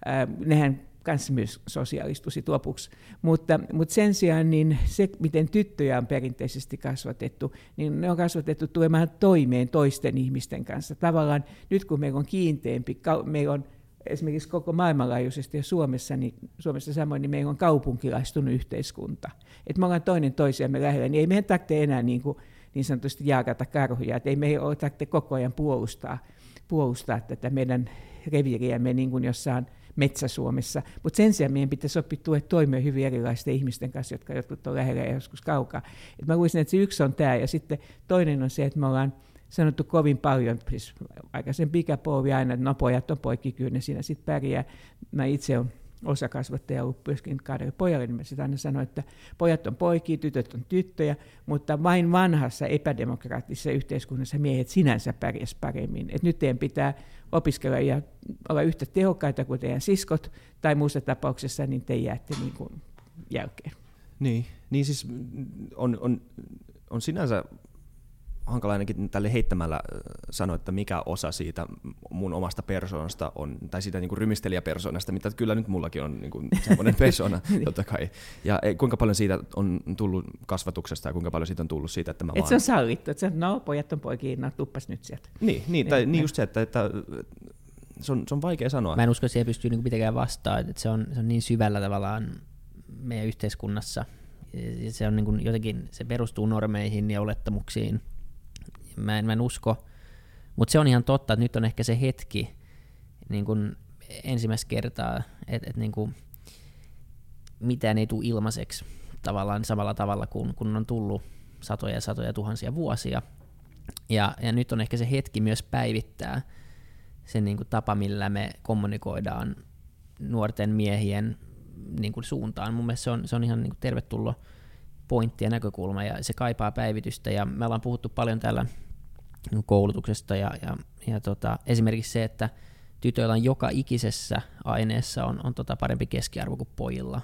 Äh, nehän kanssa myös sosiaalistuisi lopuksi. Mutta, mutta sen sijaan niin se, miten tyttöjä on perinteisesti kasvatettu, niin ne on kasvatettu tulemaan toimeen toisten ihmisten kanssa. Tavallaan nyt kun meillä on kiinteämpi, meillä on esimerkiksi koko maailmanlaajuisesti ja Suomessa, niin, Suomessa samoin, niin meillä on kaupunkilaistunut yhteiskunta. Että me ollaan toinen toisiamme lähellä, niin ei meidän tarvitse enää niin, kuin, niin sanotusti jaakata karhuja, että ei meidän ole tarvitse koko ajan puolustaa, puolustaa tätä meidän reviiriämme niin kuin jossain Metsä-Suomessa. Mutta sen sijaan meidän pitäisi oppia toimia hyvin erilaisten ihmisten kanssa, jotka jotkut on lähellä ja joskus kaukaa. Et mä luisin, että se yksi on tämä, ja sitten toinen on se, että me ollaan sanottu kovin paljon, siis aikaisempi ikäpolvi aina, että no pojat on poikkikyynne, siinä sitten pärjää. Mä itse olen osakasvattaja ollut myöskin kahdelle pojalle, niin mä sitten aina sanoin, että pojat on poikia, tytöt on tyttöjä, mutta vain vanhassa epädemokraattisessa yhteiskunnassa miehet sinänsä pärjäs paremmin. Et nyt teidän pitää opiskella ja olla yhtä tehokkaita kuin teidän siskot, tai muussa tapauksessa niin te jäätte niin kuin jälkeen. Niin, niin siis on, on, on sinänsä hankala ainakin tälle heittämällä sanoa, että mikä osa siitä mun omasta persoonasta on, tai siitä niin rymistelijäpersoonasta, mitä kyllä nyt mullakin on niin kuin semmoinen persona, niin. totta kai. Ja e, kuinka paljon siitä on tullut kasvatuksesta ja kuinka paljon siitä on tullut siitä, että mä Et vaan... se on sallittu, että no pojat on poikiin, no tuppas nyt sieltä. Niin, niin, tai, niin, niin just se, että, että se, on, se on vaikea sanoa. Mä en usko, että siihen pystyy niin mitenkään vastaan, että se on, se on niin syvällä tavallaan meidän yhteiskunnassa, ja se on niin kuin jotenkin, se perustuu normeihin ja olettamuksiin, mä en, mä en usko. Mutta se on ihan totta, että nyt on ehkä se hetki niin kun ensimmäistä kertaa, että et niin mitään ei tule ilmaiseksi tavallaan samalla tavalla kuin kun on tullut satoja ja satoja tuhansia vuosia. Ja, ja nyt on ehkä se hetki myös päivittää se niin kuin tapa, millä me kommunikoidaan nuorten miehien niin kuin suuntaan. Mun mielestä se on, se on ihan niin kuin tervetullut pointti ja näkökulma, ja se kaipaa päivitystä, ja me ollaan puhuttu paljon täällä koulutuksesta ja, ja, ja tota, esimerkiksi se, että tytöillä on joka ikisessä aineessa on, on tota parempi keskiarvo kuin pojilla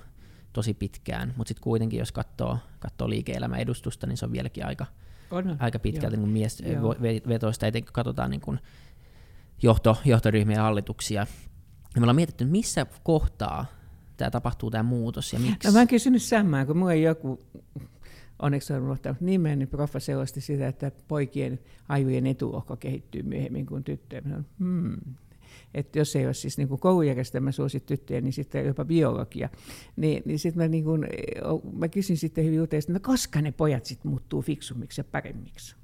tosi pitkään, mutta sitten kuitenkin jos katsoo, katsoo liike-elämän edustusta, niin se on vieläkin aika, on. aika pitkälti niin miesvetoista, etenkin kun katsotaan niin kuin johto, johtoryhmiä ja hallituksia. Ja me ollaan mietitty, missä kohtaa tämä tapahtuu tämä muutos ja miksi. No mä oon kysynyt samaa, kun mulla joku, onneksi on unohtanut nimen, niin proffa selosti sitä, että poikien aivojen etuohko kehittyy myöhemmin kuin tyttöjen. Hmm, että jos ei ole siis niin koulujärjestelmä suosi tyttöjä, niin sitten jopa biologia. Niin, niin sitten mä, niin kuin, mä kysyn sitten hyvin usein, että no koska ne pojat sitten muuttuu fiksummiksi ja paremmiksi?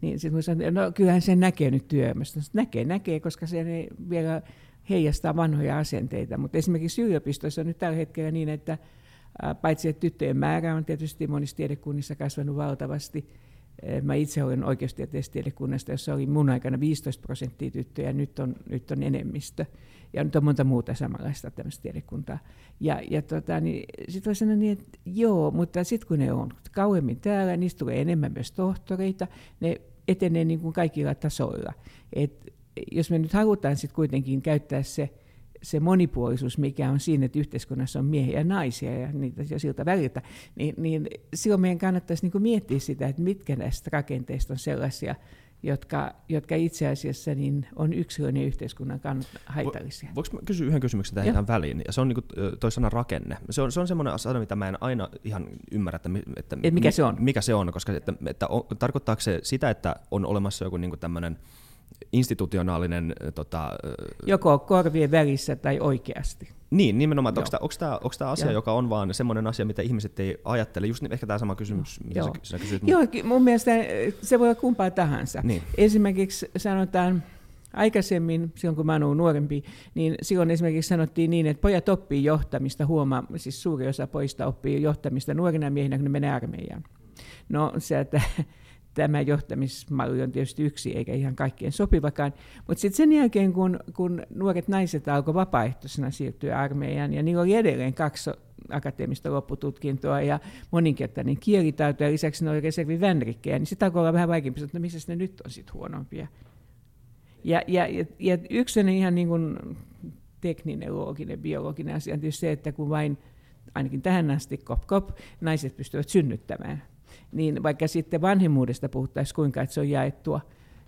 Niin sitten mä sanoin, no kyllähän se näkee nyt työelämästä. Näkee, näkee, koska se ei vielä heijastaa vanhoja asenteita. Mutta esimerkiksi yliopistoissa on nyt tällä hetkellä niin, että paitsi että tyttöjen määrä on tietysti monissa tiedekunnissa kasvanut valtavasti, Mä itse olen oikeustieteellisestä tiedekunnasta, jossa oli mun aikana 15 prosenttia tyttöjä, nyt on, nyt on enemmistö. Ja nyt on monta muuta samanlaista tämmöistä tiedekuntaa. Ja, ja tota, niin sitten voi sanoa niin, että joo, mutta sitten kun ne on kauemmin täällä, niistä tulee enemmän myös tohtoreita, ne etenee niin kuin kaikilla tasoilla. Et jos me nyt halutaan sitten kuitenkin käyttää se se monipuolisuus, mikä on siinä, että yhteiskunnassa on miehiä ja naisia ja niitä jo siltä väliltä, niin, niin silloin meidän kannattaisi niin miettiä sitä, että mitkä näistä rakenteista on sellaisia, jotka, jotka itse asiassa niin on yksilön ja yhteiskunnan kannalta haitallisia. Voinko kysyä yhden kysymyksen tähän ihan väliin? Ja se on niin toi sana rakenne. Se on, se on semmoinen sana, mitä mä en aina ihan ymmärrä, että, että Et mikä se on. Mikä se on, koska että, että on, tarkoittaako se sitä, että on olemassa joku niin tämmöinen – institutionaalinen... Tota, Joko korvien välissä tai oikeasti. Niin, nimenomaan. Onko tämä, onko, tämä, onko tämä asia, ja. joka on vaan semmoinen asia, mitä ihmiset ei ajattele? Just ehkä tämä sama kysymys, mitä Joo. sä, kysyt. Joo, mun mielestä se voi olla kumpaa tahansa. Niin. Esimerkiksi sanotaan, aikaisemmin, silloin kun mä olen nuorempi, niin silloin esimerkiksi sanottiin niin, että pojat oppii johtamista, huomaa, siis suuri osa poista oppii johtamista nuorina miehinä, kun ne menee armeijaan. No se, että tämä johtamismalli on tietysti yksi, eikä ihan kaikkien sopivakaan. Mutta sitten sen jälkeen, kun, kun nuoret naiset alkoivat vapaaehtoisena siirtyä armeijaan, ja niillä oli edelleen kaksi akateemista loppututkintoa ja moninkertainen kielitaito, ja lisäksi ne oli reservin vänrikkejä, niin sitä alkoi olla vähän vaikeampi, että no missä ne nyt on sitten huonompia. Ja, ja, ja, ja yksi ihan niin kuin tekninen, looginen, biologinen asia on tietysti se, että kun vain ainakin tähän asti kop kop, naiset pystyvät synnyttämään niin vaikka sitten vanhemmuudesta puhuttaisiin kuinka, että se on jaettua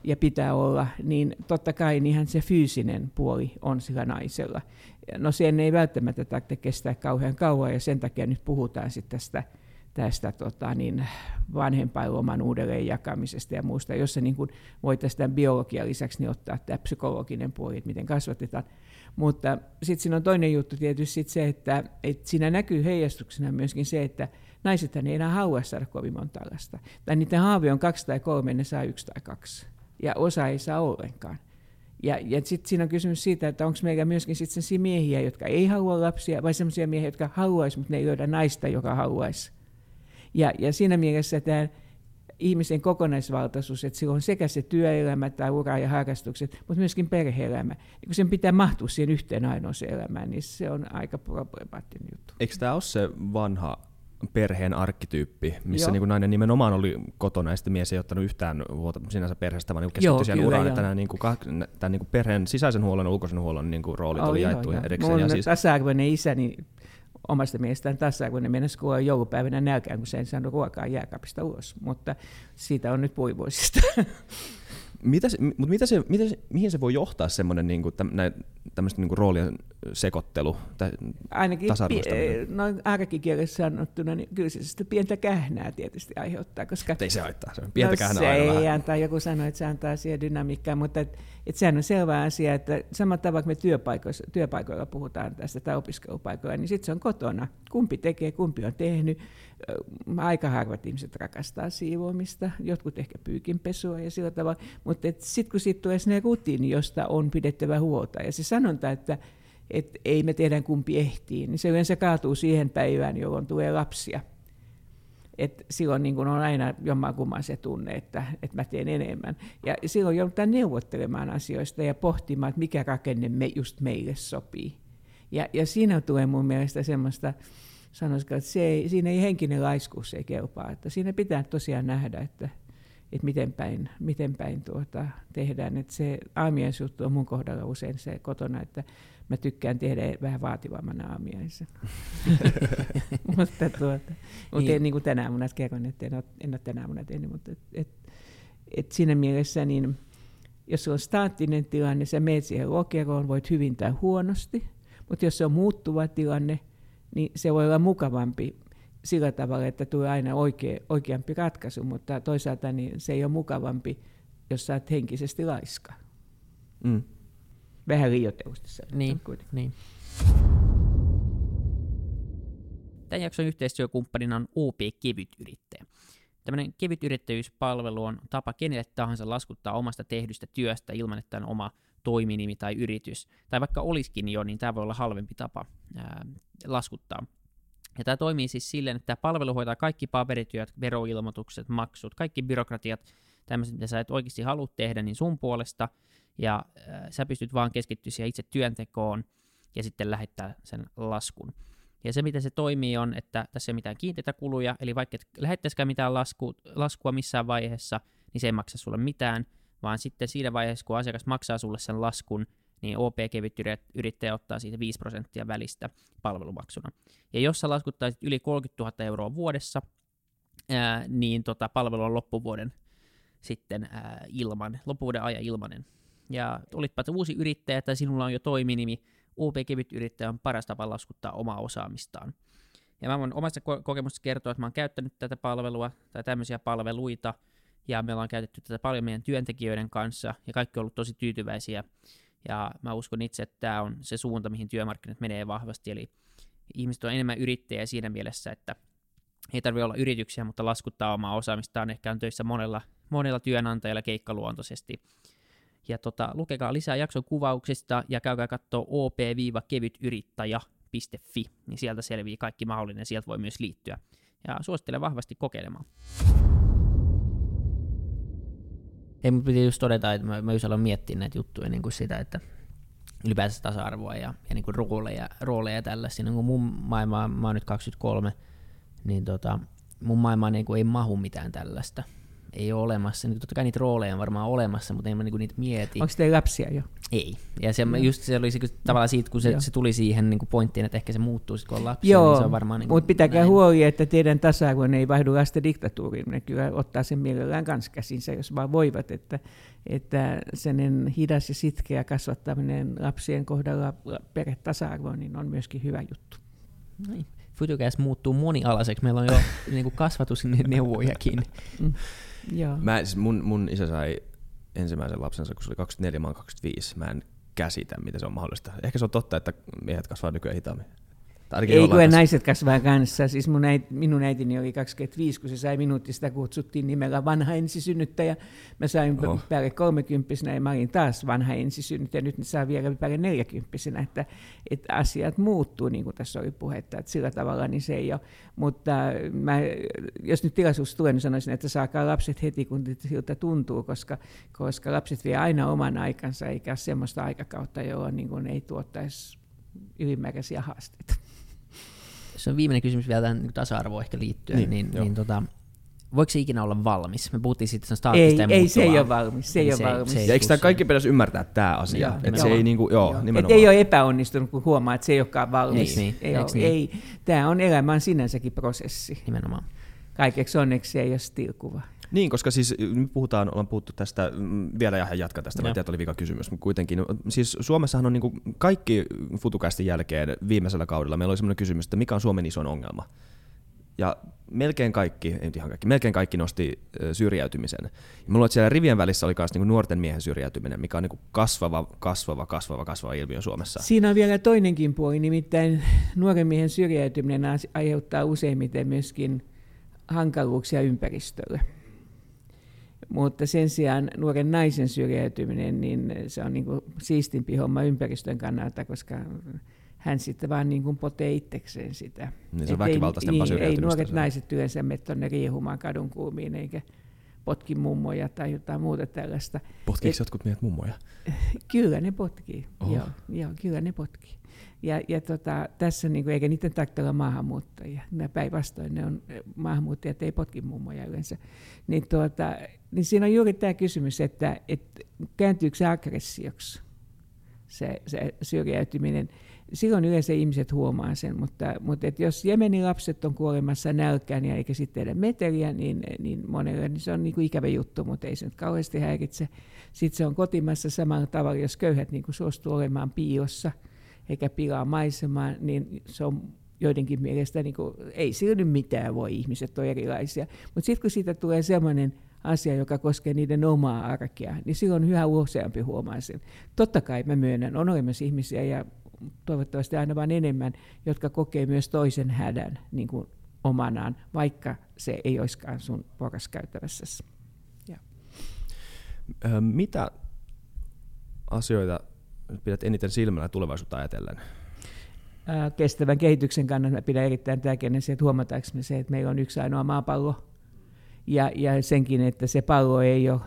ja pitää olla, niin totta kai niinhän se fyysinen puoli on sillä naisella. No sen ei välttämättä tarvitse kestää kauhean kauan ja sen takia nyt puhutaan sitten tästä, tästä tota, niin, vanhempainloman uudelleen jakamisesta ja muusta, jossa niin kuin voitaisiin tämän biologian lisäksi niin ottaa tämä psykologinen puoli, että miten kasvatetaan. Mutta sitten siinä on toinen juttu tietysti sit se, että, että siinä näkyy heijastuksena myöskin se, että naiset ei enää halua saada kovin monta lasta. Tai niiden haave on kaksi tai kolme, ne saa yksi tai kaksi. Ja osa ei saa ollenkaan. Ja, ja sitten siinä on kysymys siitä, että onko meillä myöskin sitten sellaisia miehiä, jotka ei halua lapsia, vai sellaisia miehiä, jotka haluaisi, mutta ne ei löydä naista, joka haluaisi. Ja, ja siinä mielessä tämä ihmisen kokonaisvaltaisuus, että sillä on sekä se työelämä tai ura ja harrastukset, mutta myöskin perhe-elämä. Ja kun sen pitää mahtua siihen yhteen ainoaseen elämään, niin se on aika problemaattinen juttu. Eikö tämä ole se vanha perheen arkkityyppi, missä niin kuin nainen nimenomaan oli kotona ja sitten mies ei ottanut yhtään huolta sinänsä perheestä, vaan niin keskittyi siihen uraan, että nämä, niin kuin, tämän niin kuin perheen sisäisen huollon ja ulkoisen huollon niin kuin roolit oh, oli jaettu joo, erikseen. Ja siis... tasa-arvoinen isä, niin omasta mielestään tasa-arvoinen mennessä kuolla joulupäivänä nälkään, kun se ei saanut ruokaa jääkaapista ulos, mutta siitä on nyt puivuisista. mitä se, mutta mitä se, mitä se, mihin se voi johtaa semmoinen niin kuin, tämmöistä niin kuin roolien sekoittelu tai Ainakin pi- noin arkikielessä sanottuna, niin kyllä se sitä pientä kähnää tietysti aiheuttaa. Koska, ei se haittaa, se on pientä no, kähnää se ei vähän. antaa, joku sanoi, että se antaa siihen dynamiikkaa, mutta et, et sehän on selvä asia, että samalla tavalla me työpaikoilla, työpaikoilla puhutaan tästä tai opiskelupaikoilla, niin sitten se on kotona. Kumpi tekee, kumpi on tehnyt. Aika harvat ihmiset rakastaa siivoamista, jotkut ehkä pyykinpesua ja sillä tavalla, mutta sitten kun siitä tulee sinne rutiini, josta on pidettävä huolta, ja se sanonta, että että ei me tehdä kumpi ehtii, niin se yleensä kaatuu siihen päivään, jolloin tulee lapsia. Et silloin niin on aina jommankumman se tunne, että, että mä teen enemmän. Ja silloin joudutaan neuvottelemaan asioista ja pohtimaan, että mikä rakenne me, just meille sopii. Ja, ja siinä tulee mun mielestä semmoista, sanoisiko, että se ei, siinä ei henkinen laiskuus ei kelpaa. Että siinä pitää tosiaan nähdä, että, että miten päin, miten päin tuota tehdään. Että se aamiaisjuttu on mun kohdalla usein se kotona, että mä tykkään tehdä vähän vaativamman aamiaisen. mutta tuota, mutta niin. niin kuin tänä aamuna kerron, että en ole, en ole tänä aamuna tehnyt, mutta et, et, et siinä mielessä niin, Jos on staattinen tilanne, sä meet siihen lokeroon, voit hyvin tai huonosti, mutta jos se on muuttuva tilanne, niin se voi olla mukavampi sillä tavalla, että tulee aina oikea, oikeampi ratkaisu, mutta toisaalta niin se ei ole mukavampi, jos sä oot henkisesti laiska. Mm. Vähän liioitellusti Niin, niin. Tämän jakson yhteistyökumppanina on OP Kevyt Yrittäjä. Tämmöinen kevyt yrittäjyyspalvelu on tapa kenelle tahansa laskuttaa omasta tehdystä työstä ilman, että on oma toiminimi tai yritys. Tai vaikka olisikin jo, niin tämä voi olla halvempi tapa ää, laskuttaa. Ja tämä toimii siis silleen, että tämä palvelu hoitaa kaikki paperityöt, veroilmoitukset, maksut, kaikki byrokratiat, tämmöiset, mitä sä et oikeasti halua tehdä, niin sun puolesta, ja äh, sä pystyt vaan keskittyä siihen itse työntekoon, ja sitten lähettää sen laskun. Ja se, miten se toimii, on, että tässä ei ole mitään kiinteitä kuluja, eli vaikka et lähettäisikään mitään lasku, laskua missään vaiheessa, niin se ei maksa sulle mitään, vaan sitten siinä vaiheessa, kun asiakas maksaa sulle sen laskun, niin OP kevyt yrittäjä ottaa siitä 5 prosenttia välistä palvelumaksuna. Ja jos sä laskuttaisit yli 30 000 euroa vuodessa, ää, niin tota, palvelu on loppuvuoden sitten ää, ilman, loppuvuoden ajan ilmanen. Ja olitpa uusi yrittäjä tai sinulla on jo toiminimi, OP kevyt yrittäjä on paras tapa laskuttaa omaa osaamistaan. Ja mä voin omasta kokemuksesta kertoa, että mä oon käyttänyt tätä palvelua tai tämmöisiä palveluita, ja me ollaan käytetty tätä paljon meidän työntekijöiden kanssa, ja kaikki on ollut tosi tyytyväisiä ja mä uskon itse, että tämä on se suunta, mihin työmarkkinat menee vahvasti, eli ihmiset on enemmän yrittäjiä siinä mielessä, että ei tarvitse olla yrityksiä, mutta laskuttaa omaa osaamistaan, ehkä on töissä monella, monella työnantajalla keikkaluontoisesti. Ja tota, lukekaa lisää jakson kuvauksista ja käykää katsoa op-kevytyrittäjä.fi, niin sieltä selvii kaikki mahdollinen, sieltä voi myös liittyä. Ja suosittelen vahvasti kokeilemaan. Ei, mun piti just todeta, että mä, mä just aloin miettiä näitä juttuja niin kuin sitä, että ylipäänsä tasa-arvoa ja, ja niin kuin rooleja, rooleja ja tällaisia. Niin kuin mun maailma, mä oon nyt 23, niin tota, mun maailmaan niin kuin ei mahu mitään tällaista ei ole olemassa. Niin totta kai niitä rooleja on varmaan olemassa, mutta en mä niinku niitä mieti. Onko teillä lapsia jo? Ei. Ja se, no. just se oli se, tavallaan siitä, kun se, se tuli siihen niin pointtiin, että ehkä se muuttuu kun on lapsia, Joo, niin se on varmaan niin mutta pitäkää näin. huoli, että teidän tasa-arvo ei vaihdu lasten diktatuuriin. Ne kyllä ottaa sen mielellään kans käsinsä, jos vaan voivat, että, että sen hidas ja sitkeä kasvattaminen lapsien kohdalla perhetasa-arvoon niin on myöskin hyvä juttu. Noin. Futucast muuttuu monialaiseksi. Meillä on jo niin kuin kasvatusneuvojakin. Mm. Joo. Mä, siis mun, mun isä sai ensimmäisen lapsensa, kun se oli 24, mä 25. Mä en käsitä, miten se on mahdollista. Ehkä se on totta, että miehet kasvaa nykyään hitaammin. Ei kun naiset kasvaa kanssa. Siis mun äit, minun äitini oli 25, kun se sai minut, sitä kutsuttiin nimellä vanha ensisynnyttäjä. Mä sain Oho. päälle 30 ja mä olin taas vanha ensisynnyttäjä. Nyt ne saa vielä päälle 40 että, että asiat muuttuu, niin kuin tässä oli puhetta. Että sillä tavalla niin se ei ole. Mutta mä, jos nyt tilaisuus tulee, niin sanoisin, että saakaa lapset heti, kun siltä tuntuu, koska, koska lapset vie aina oman aikansa, eikä semmoista aikakautta, jolloin niin kuin ei tuottaisi ylimääräisiä haasteita se on viimeinen kysymys vielä tähän niin tasa-arvoon ehkä liittyen, niin, niin, niin tota, voiko se ikinä olla valmis? Me puhuttiin siitä sen staattista Ei, ei se ei ole valmis. Se ei, niin ole valmis. Se, se ja eikö tämä kaikki pitäisi ymmärtää tämä asia? Joo, että se ei niinku, joo, joo. Et ei ole epäonnistunut, kun huomaa, että se ei olekaan valmis. Niin, ei, ole, niin? ei, tämä on elämän sinänsäkin prosessi. Nimenomaan. Kaikeksi onneksi ei ole stilkuva. Niin, koska siis nyt puhutaan, ollaan puhuttu tästä, mm, vielä ja jatka tästä, mä tiedän, oli vika kysymys, mutta kuitenkin, siis Suomessahan on niin kuin kaikki futukästin jälkeen viimeisellä kaudella, meillä oli sellainen kysymys, että mikä on Suomen isoin ongelma? Ja melkein kaikki, ei nyt ihan kaikki, melkein kaikki nosti syrjäytymisen. Ja mä luulen, että siellä rivien välissä oli myös niin nuorten miehen syrjäytyminen, mikä on niin kasvava, kasvava, kasvava, kasvava ilmiö Suomessa. Siinä on vielä toinenkin puoli, nimittäin nuoren miehen syrjäytyminen aiheuttaa useimmiten myöskin hankaluuksia ympäristölle. Mutta sen sijaan nuoren naisen syrjäytyminen, niin se on niin kuin siistimpi homma ympäristön kannalta, koska hän sitten vaan niin kuin potee itsekseen sitä. Niin se on väkivaltaistempaa niin, Ei nuoret se. naiset yleensä mene tuonne riehumaan kadun kulmiin, eikä potki mummoja tai jotain muuta tällaista. Potkiiko jotkut miehet mummoja? Kyllä ne potkii, joo, joo, kyllä ne potkii. Ja, ja tota, tässä, niin kuin, eikä niiden tarvitse olla maahanmuuttajia. Päinvastoin ne on, maahanmuuttajat ei potki mummoja yleensä. Niin, tuota, niin siinä on juuri tämä kysymys, että, että kääntyykö se aggressioksi se, se syrjäytyminen. Silloin yleensä ihmiset huomaa sen, mutta, mutta et jos Jemenin lapset on kuolemassa nälkään ja eikä sitten tehdä meteliä, niin, niin monelle niin se on niin kuin ikävä juttu, mutta ei se nyt kauheasti häiritse. Sitten se on kotimassa samalla tavalla, jos köyhät niin kuin suostuu olemaan piilossa eikä pilaa maisemaa, niin se on joidenkin mielestä niin kuin, ei sillä mitään voi, ihmiset on erilaisia. Mutta sitten kun siitä tulee sellainen asia, joka koskee niiden omaa arkea, niin silloin yhä useampi huomaa sen. Totta kai mä myönnän, on olemassa ihmisiä ja toivottavasti aina vain enemmän, jotka kokee myös toisen hädän niin kuin omanaan, vaikka se ei olisikaan sun porraskäytävässä. Mitä asioita pidät eniten silmällä tulevaisuutta ajatellen? Kestävän kehityksen kannalta pidän erittäin tärkeänä se, että huomataanko me se, että meillä on yksi ainoa maapallo, ja, ja senkin, että se pallo ei ole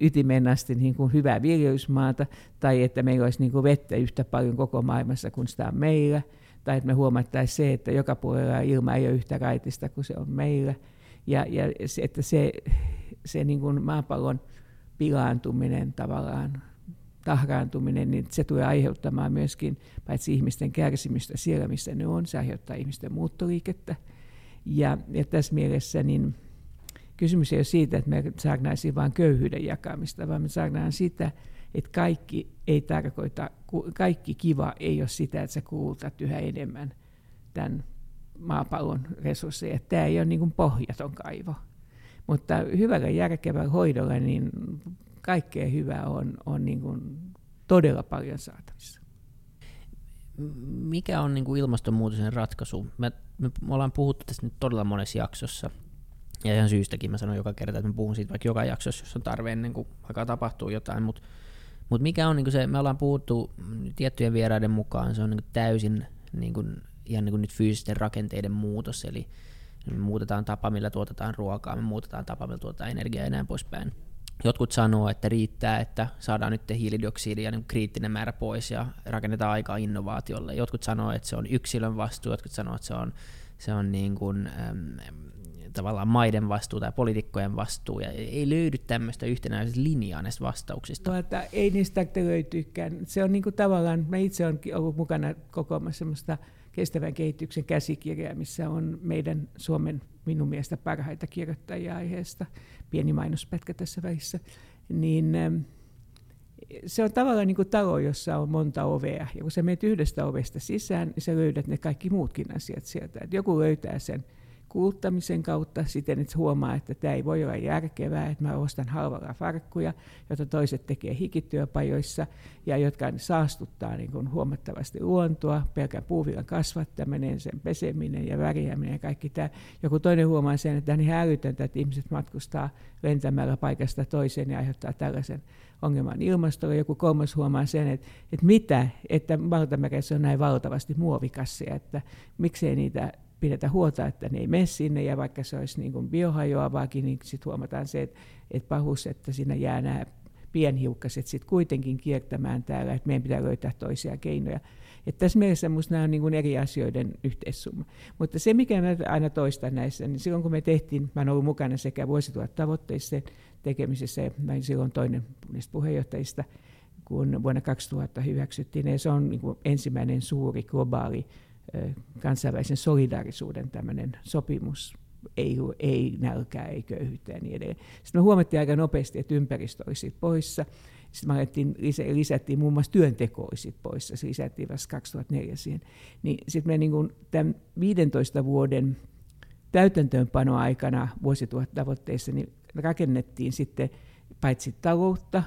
ytimen asti niin kuin hyvää viljelysmaata, tai että meillä olisi niin kuin vettä yhtä paljon koko maailmassa kuin sitä on meillä, tai että me huomattaisiin se, että joka puolella ilma ei ole yhtä raitista kuin se on meillä, ja, ja se, että se, se niin kuin maapallon pilaantuminen tavallaan, tahraantuminen, niin se tulee aiheuttamaan myöskin paitsi ihmisten kärsimystä siellä, missä ne on, se aiheuttaa ihmisten muuttoliikettä. Ja, ja tässä mielessä niin kysymys ei ole siitä, että me saarnaisiin vain köyhyyden jakamista, vaan me saarnaan sitä, että kaikki ei tarkoita, kaikki kiva ei ole sitä, että sä kuulutat yhä enemmän tämän maapallon resursseja. Tämä ei ole niin pohjaton kaivo. Mutta hyvällä järkevällä hoidolla niin kaikkea hyvää on, on niin kuin todella paljon saatavissa. Mikä on niin kuin ilmastonmuutoksen ratkaisu? Me, me ollaan puhuttu tästä nyt todella monessa jaksossa. Ja ihan syystäkin mä sanon joka kerta, että mä puhun siitä vaikka joka jaksossa, jos on tarve ennen kuin alkaa tapahtuu jotain. Mutta mut mikä on niin se, me ollaan puhuttu tiettyjen vieraiden mukaan, se on niin täysin niin kuin, ihan niin nyt fyysisten rakenteiden muutos. Eli me muutetaan tapa, millä tuotetaan ruokaa, me muutetaan tapa, millä tuotetaan energiaa ja näin poispäin. Jotkut sanoo, että riittää, että saadaan nyt hiilidioksidi ja niin kriittinen määrä pois ja rakennetaan aikaa innovaatiolle. Jotkut sanoo, että se on yksilön vastuu, jotkut sanoo, että se on, se on niin kuin, äm, tavallaan maiden vastuu tai poliitikkojen vastuu, ja ei löydy tämmöistä yhtenäistä linjaa näistä vastauksista. No, että ei niistä löytyykään. Se on niin kuin tavallaan, mä itse olen ollut mukana kokoamassa semmoista kestävän kehityksen käsikirjaa, missä on meidän Suomen minun mielestä parhaita kirjoittajia aiheesta, pieni mainospätkä tässä välissä, niin ähm, se on tavallaan niin kuin talo, jossa on monta ovea. Ja kun sä menet yhdestä ovesta sisään, niin sä löydät ne kaikki muutkin asiat sieltä. Et joku löytää sen kuluttamisen kautta siten, että huomaa, että tämä ei voi olla järkevää, että mä ostan halvalla farkkuja, joita toiset tekee hikityöpajoissa ja jotka saastuttaa niin kuin huomattavasti luontoa, pelkän puuvillan kasvattaminen, sen peseminen ja värjääminen ja kaikki tämä. Joku toinen huomaa sen, että on ihan älytöntä, että ihmiset matkustaa lentämällä paikasta toiseen ja aiheuttaa tällaisen ongelman ilmastolle. Joku kolmas huomaa sen, että, että mitä, että valtameressä on näin valtavasti muovikasseja, että miksei niitä pidetä huolta, että ne ei mene sinne, ja vaikka se olisi niin kuin biohajoavaakin, niin sitten huomataan se, että, että pahus, että siinä jää nämä pienhiukkaset sitten kuitenkin kiertämään täällä, että meidän pitää löytää toisia keinoja. Että tässä mielessä minusta nämä on niin kuin eri asioiden yhteissumma. Mutta se, mikä mä aina toistan näissä, niin silloin kun me tehtiin, mä olen ollut mukana sekä vuosituhat tavoitteissa tekemisessä, ja mä olin silloin toinen niistä puheenjohtajista, kun vuonna 2000 hyväksyttiin, ja se on niin kuin ensimmäinen suuri globaali kansainvälisen solidaarisuuden tämmöinen sopimus, ei, ei nälkää, ei köyhyyttä ja niin edelleen. Sitten me huomattiin aika nopeasti, että ympäristö olisi poissa. Sitten me alettiin, lisättiin muun muassa työnteko olisi poissa, se lisättiin vasta 2004 siihen. Niin sitten me niin kuin tämän 15 vuoden täytäntöönpanoaikana vuosituhat tavoitteissa niin rakennettiin sitten paitsi taloutta,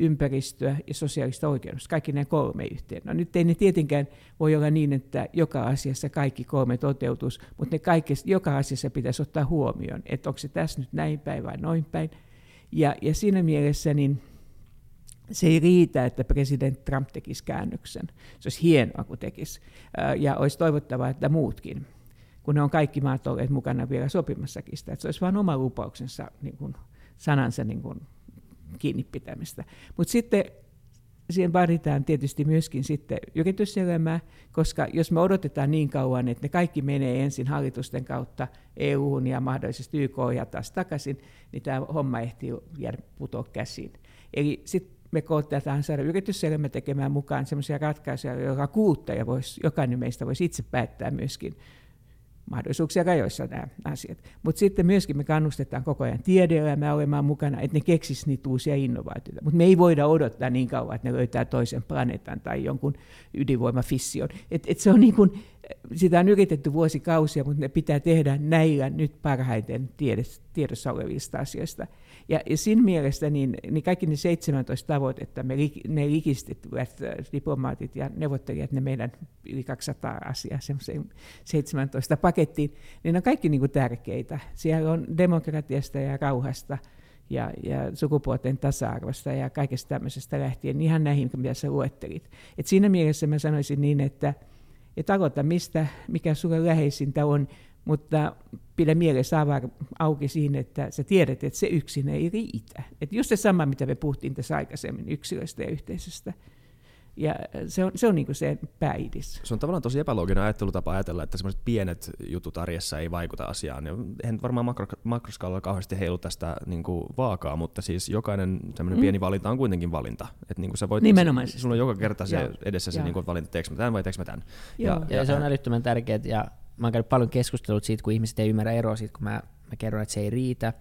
ympäristöä ja sosiaalista oikeutta, kaikki nämä kolme yhteen. No nyt ei ne tietenkään voi olla niin, että joka asiassa kaikki kolme toteutus, mutta ne kaikki, joka asiassa pitäisi ottaa huomioon, että onko se tässä nyt näin päin vai noin päin. Ja, ja siinä mielessä niin se ei riitä, että presidentti Trump tekisi käännöksen. Se olisi hienoa, kun tekisi. Ja olisi toivottavaa, että muutkin, kun ne on kaikki maat olleet mukana vielä sopimassakin sitä, että se olisi vain oma lupauksensa, niin kuin, sanansa niin kuin kiinni pitämistä. Mutta sitten siihen vaaditaan tietysti myöskin sitten yrityselämää, koska jos me odotetaan niin kauan, että ne kaikki menee ensin hallitusten kautta EU:hun ja mahdollisesti YK ja taas takaisin, niin tämä homma ehtii jäädä putoa käsiin. Eli sitten me koetetaan saada yrityselämä tekemään mukaan sellaisia ratkaisuja, joilla kuuttaja voisi, jokainen meistä voisi itse päättää myöskin mahdollisuuksia rajoissa nämä asiat. Mutta sitten myöskin me kannustetaan koko ajan tiedeelämää olemaan mukana, että ne keksisivät niitä uusia innovaatioita. Mutta me ei voida odottaa niin kauan, että ne löytää toisen planeetan tai jonkun ydinvoimafission. Et, et se on niin kuin, sitä on yritetty vuosikausia, mutta ne pitää tehdä näillä nyt parhaiten tiedossa olevista asioista. Ja, ja siinä mielessä niin, niin kaikki ne 17 tavoitetta, me, ne likistettyvät äh, diplomaatit ja neuvottelijat, ne meidän yli 200 asiaa, semmoisen 17 pakettiin, niin ne on kaikki niin kuin tärkeitä. Siellä on demokratiasta ja rauhasta ja, ja sukupuolten tasa-arvosta ja kaikesta tämmöisestä lähtien, ihan näihin, mitä sä luettelit. Et siinä mielessä mä sanoisin niin, että et aloita mistä, mikä sulle läheisintä on, mutta pidä mielessä avaa auki siinä, että sä tiedät, että se yksin ei riitä. Että just se sama, mitä me puhuttiin tässä aikaisemmin yksilöistä ja yhteisöstä. Ja se on se, on niin se pääidis. Se on tavallaan tosi epälooginen ajattelutapa ajatella, että semmoiset pienet jutut arjessa ei vaikuta asiaan. Eihän varmaan makro, makroskaalalla kauheasti heilu tästä niin kuin vaakaa, mutta siis jokainen semmoinen mm. pieni valinta on kuitenkin valinta. Et niin kuin sä voit, Nimenomaan. Sulla on joka kerta se edessä se niin kuin valinta, teekö mä tämän vai teekö mä tämän. Ja, ja, ja, se on älyttömän tärkeää. Ja mä oon käynyt paljon keskustelut siitä, kun ihmiset ei ymmärrä eroa siitä, kun mä, mä kerron, että se ei riitä,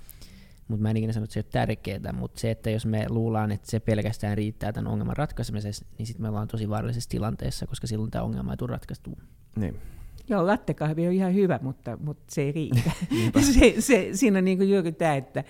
mutta mä en ikinä sano, että se ei ole tärkeää, mutta se, että jos me luullaan, että se pelkästään riittää tämän ongelman ratkaisemisessa, niin sitten me ollaan tosi vaarallisessa tilanteessa, koska silloin tämä ongelma ei tule ratkaistua. Niin. Joo, lattekahvi on ihan hyvä, mutta, mutta se ei riitä. se, se, siinä on niin kuin juuri tämä, että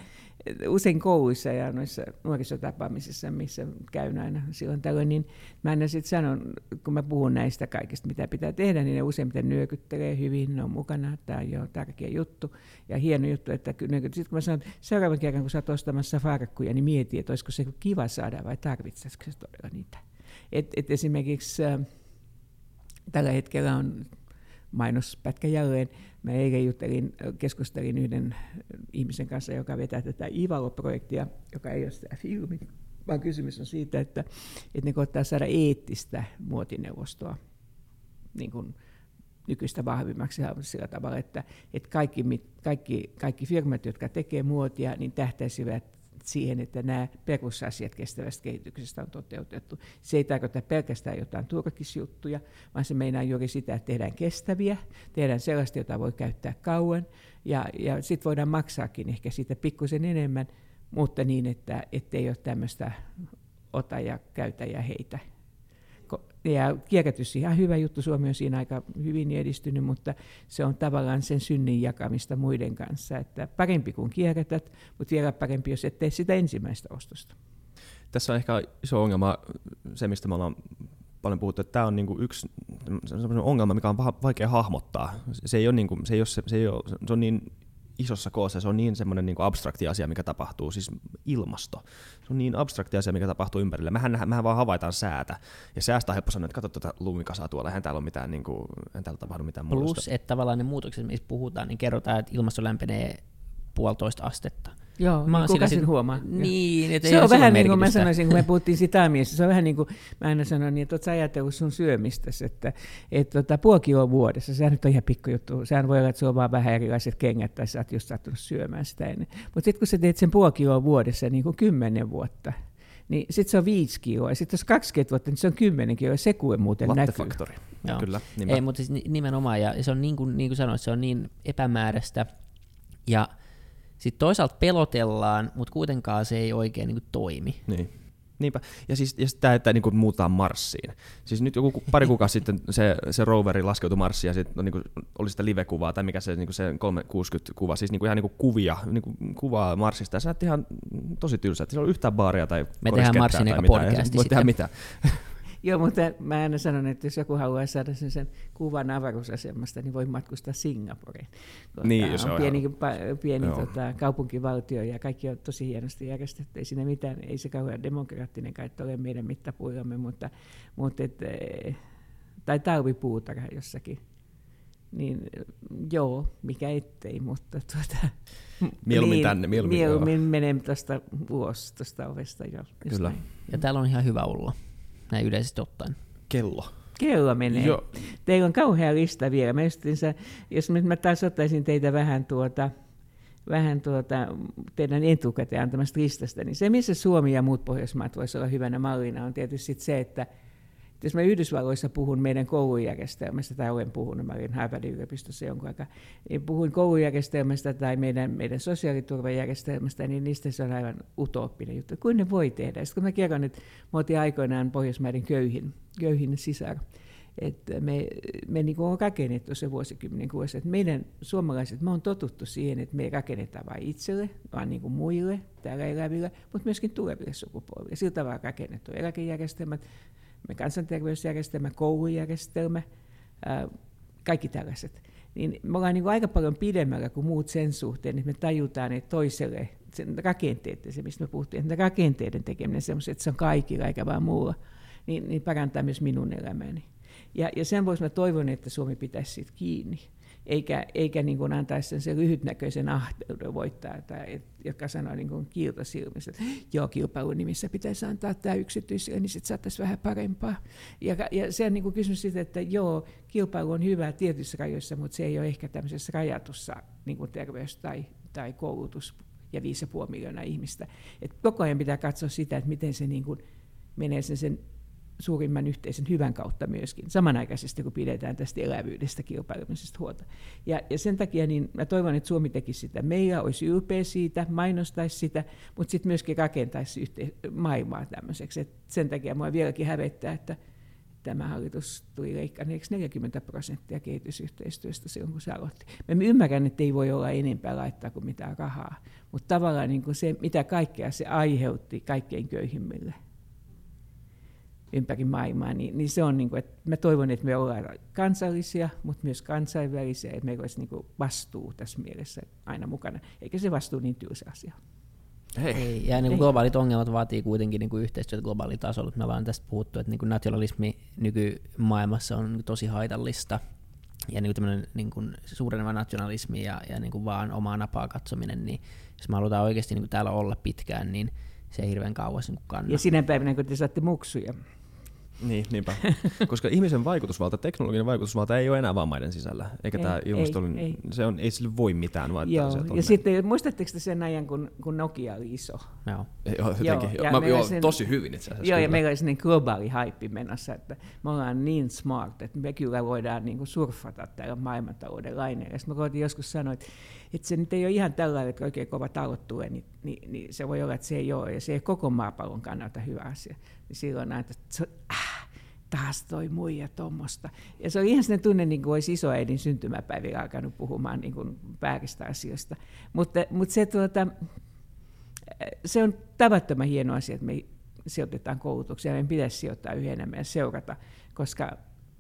usein kouluissa ja noissa nuorisotapaamisissa, missä käyn aina silloin tällöin, niin mä aina sitten sanon, kun mä puhun näistä kaikista, mitä pitää tehdä, niin ne useimmiten nyökyttelee hyvin, ne on mukana, tämä on jo tärkeä juttu ja hieno juttu, että sitten kun mä sanon, seuraavan kerran kun sä oot ostamassa farkkuja, niin mieti, että olisiko se kiva saada vai tarvitsisiko se todella niitä. Et, et esimerkiksi äh, tällä hetkellä on mainospätkä jälleen. Mä eilen juttelin, keskustelin yhden ihmisen kanssa, joka vetää tätä Ivalo-projektia, joka ei ole sitä filmi, vaan kysymys on siitä, että, että ne koittaa saada eettistä muotineuvostoa niin kuin nykyistä vahvimmaksi sillä tavalla, että, että kaikki, kaikki, kaikki firmat, jotka tekee muotia, niin tähtäisivät siihen, että nämä perusasiat kestävästä kehityksestä on toteutettu. Se ei tarkoita pelkästään jotain turkisjuttuja, vaan se meinaa juuri sitä, että tehdään kestäviä, tehdään sellaista, jota voi käyttää kauan, ja, ja sitten voidaan maksaakin ehkä siitä pikkusen enemmän, mutta niin, että ei ole tämmöistä ota ja käytä ja heitä ja kierrätys ihan hyvä juttu, Suomi on siinä aika hyvin edistynyt, mutta se on tavallaan sen synnin jakamista muiden kanssa, että parempi kuin kierrätät, mutta vielä parempi, jos et tee sitä ensimmäistä ostosta. Tässä on ehkä iso ongelma, se mistä me ollaan paljon puhuttu, että tämä on niinku yksi ongelma, mikä on vaikea hahmottaa. Se ei ole, niinku, se ei ole, se, ei ole, se on niin isossa koossa, se on niin semmoinen niin abstrakti asia, mikä tapahtuu, siis ilmasto. Se on niin abstrakti asia, mikä tapahtuu ympärillä. Mehän, mehän vaan havaitaan säätä, ja säästä on helppo sanoa, että katso tuota lumikasaa tuolla, eihän täällä ole mitään, niin kuin, eihän täällä tapahdu mitään muuta. Plus, että tavallaan ne muutokset, mistä puhutaan, niin kerrotaan, että ilmasto lämpenee puolitoista astetta. Joo, mä kuka sen huomaa. Niin, että se on vähän niin kuin mä sanoisin, kun me puhuttiin sitä miestä, se on vähän niin kuin, mä aina sanon niin, että oot sä ajatellut sun syömistäsi, että, että tota, puoli kiloa vuodessa, sehän nyt on ihan pikkujuttu, sehän voi olla, että sulla on vaan vähän erilaiset kengät, tai sä oot just sattunut syömään sitä ennen. Mutta sitten kun sä teet sen puoli kiloa vuodessa niin kuin kymmenen vuotta, niin sitten se on viisi kiloa, ja sitten jos 20 vuotta, niin se on kymmenen kiloa, ja se kuule muuten näkyy. Joo. Kyllä, Ei, mutta siis nimenomaan, ja se on niin kuin, niin kuin sanoit, se on niin epämääräistä, ja sitten toisaalta pelotellaan, mutta kuitenkaan se ei oikein niin kuin, toimi. Niin. Niinpä. Ja siis ja tämä, että niin muutaan Marsiin. Siis nyt joku pari kuukausi sitten se, se roveri laskeutui Marsiin ja sitten niin kuin, oli sitä live-kuvaa tai mikä se, niin se 360-kuva, siis niin kuin, ihan niin kuin kuvia, niin kuin, kuvaa Marsista. Ja se näytti ihan tosi tylsä, että siellä oli yhtään baaria tai Me tehdään Marsin eka podcasti Voi tehdä mitä. Joo, mutta mä aina sanon, että jos joku haluaa saada sen, sen kuvan avaruusasemasta, niin voi matkustaa Singaporeen. Tuota, niin, jos on pieni, pa- pieni tota, kaupunkivaltio ja kaikki on tosi hienosti järjestetty. Ei siinä mitään, ei se kauhean demokraattinen kai ole meidän mittapuillamme, mutta, mutta et, eh, tai talvipuutarha jossakin. Niin joo, mikä ettei, mutta tuota, mieluummin niin, tänne. Mieluummin, mieluummin menen tuosta ulos tuosta ovesta. Jo, Kyllä. Näin. Ja täällä on ihan hyvä olla näin yleisesti ottaen? Kello. Kello menee. Joo. Teillä on kauhea lista vielä. Mä justiinsa, jos mä taas ottaisin teitä vähän tuota, vähän tuota, teidän etukäteen antamasta listasta, niin se, missä Suomi ja muut Pohjoismaat voisivat olla hyvänä mallina, on tietysti se, että jos mä Yhdysvalloissa puhun meidän koulujärjestelmästä, tai olen puhunut, mä olin Harvardin yliopistossa jonkun aikaa, niin puhuin koulujärjestelmästä tai meidän, meidän sosiaaliturvajärjestelmästä, niin niistä se on aivan utooppinen juttu. Kuin ne voi tehdä? Sitten kun mä kerron, että mä otin aikoinaan Pohjoismaiden köyhin, köyhin sisar, että me, me niin on rakennettu se vuosikymmenen kuluessa, että meidän suomalaiset, me on totuttu siihen, että me ei rakenneta vain itselle, vaan niin kuin muille täällä eläville, mutta myöskin tuleville sukupolville. Sillä tavalla rakennettu eläkejärjestelmät, me kansanterveysjärjestelmä, koulujärjestelmä, ää, kaikki tällaiset. Niin me ollaan niin aika paljon pidemmällä kuin muut sen suhteen, että me tajutaan, että toiselle sen rakenteet, se mistä me puhuttiin, että rakenteiden tekeminen semmoiset, että se on kaikilla eikä vaan muulla, niin, niin parantaa myös minun elämäni. Ja, ja sen vuoksi mä toivon, että Suomi pitäisi siitä kiinni, eikä, eikä niin kuin antaisi sen, sen lyhytnäköisen ahteuden voittaa, tai, joka sanoo niin kuin silmissä, että joo, kilpailun nimissä pitäisi antaa tämä yksityisille, niin sitten saataisiin vähän parempaa. Ja, ja se on niin kuin kysymys siitä, että joo, kilpailu on hyvä tietyissä rajoissa, mutta se ei ole ehkä tämmöisessä rajatussa niin kuin terveys- tai, tai koulutus ja 5,5 miljoonaa ihmistä. Et koko ajan pitää katsoa sitä, että miten se niin kuin menee sen, sen suurimman yhteisen hyvän kautta myöskin, samanaikaisesti kun pidetään tästä elävyydestä kilpailemisesta huolta. Ja, ja sen takia niin mä toivon, että Suomi tekisi sitä. Meillä olisi ylpeä siitä, mainostaisi sitä, mutta sitten myöskin rakentaisi yhte- maailmaa tämmöiseksi. Et sen takia mua vieläkin hävettää, että tämä hallitus tuli leikkaneeksi 40 prosenttia kehitysyhteistyöstä silloin, kun se aloitti. Mä ymmärrän, että ei voi olla enempää laittaa kuin mitään rahaa, mutta tavallaan niin se, mitä kaikkea se aiheutti kaikkein köyhimmille – ympäri maailmaa, niin, niin se on, niin kuin, että mä toivon, että me ollaan kansallisia, mutta myös kansainvälisiä, että meillä olisi niin kuin vastuu tässä mielessä aina mukana, eikä se vastuu niin tylsä asia. Hei. Ei, ja niin kuin globaalit ongelmat vaatii kuitenkin niin kuin yhteistyötä globaalilla tasolla. Me ollaan tästä puhuttu, että niin kuin nationalismi nykymaailmassa on tosi haitallista. Ja niin kuin niin kuin suureneva nationalismi ja, ja niin kuin vaan omaa napaa katsominen, niin jos me halutaan oikeasti niin kuin täällä olla pitkään, niin se ei hirveän kauas niin kannata. Ja sinä päivänä, kun te saatte muksuja. Niin, niinpä. Koska ihmisen vaikutusvalta, teknologinen vaikutusvalta ei ole enää vaan maiden sisällä. Eikä ei, tämä ilmasto, ei, ei. Se on, ei sille voi mitään. Vaan joo. Ja sitten, muistatteko te sen ajan, kun, kun Nokia oli iso? Joo. Joo, jotenkin. Joo, Mä, joo sen, tosi hyvin itse asiassa. Joo, kyllä. ja meillä oli sellainen globaali haippi menossa, että me ollaan niin smart, että me kyllä voidaan niin kuin surfata täällä maailmantalouden laineella. Sitten mä koitin joskus sanoa, että, että se nyt ei ole ihan tällainen, että oikein kova talot tulee, niin, niin, niin, se voi olla, että se ei ole, ja se ei koko maapallon kannalta hyvä asia. Niin silloin näin, että äh, taas toi muija tuommoista. Ja se oli ihan sellainen tunne, niin kuin olisi isoäidin syntymäpäivillä alkanut puhumaan niin kuin vääristä asioista. Mutta, mutta se, tuota, se on tavattoman hieno asia, että me sijoitetaan koulutuksia. Meidän pitäisi sijoittaa yhä enemmän ja seurata, koska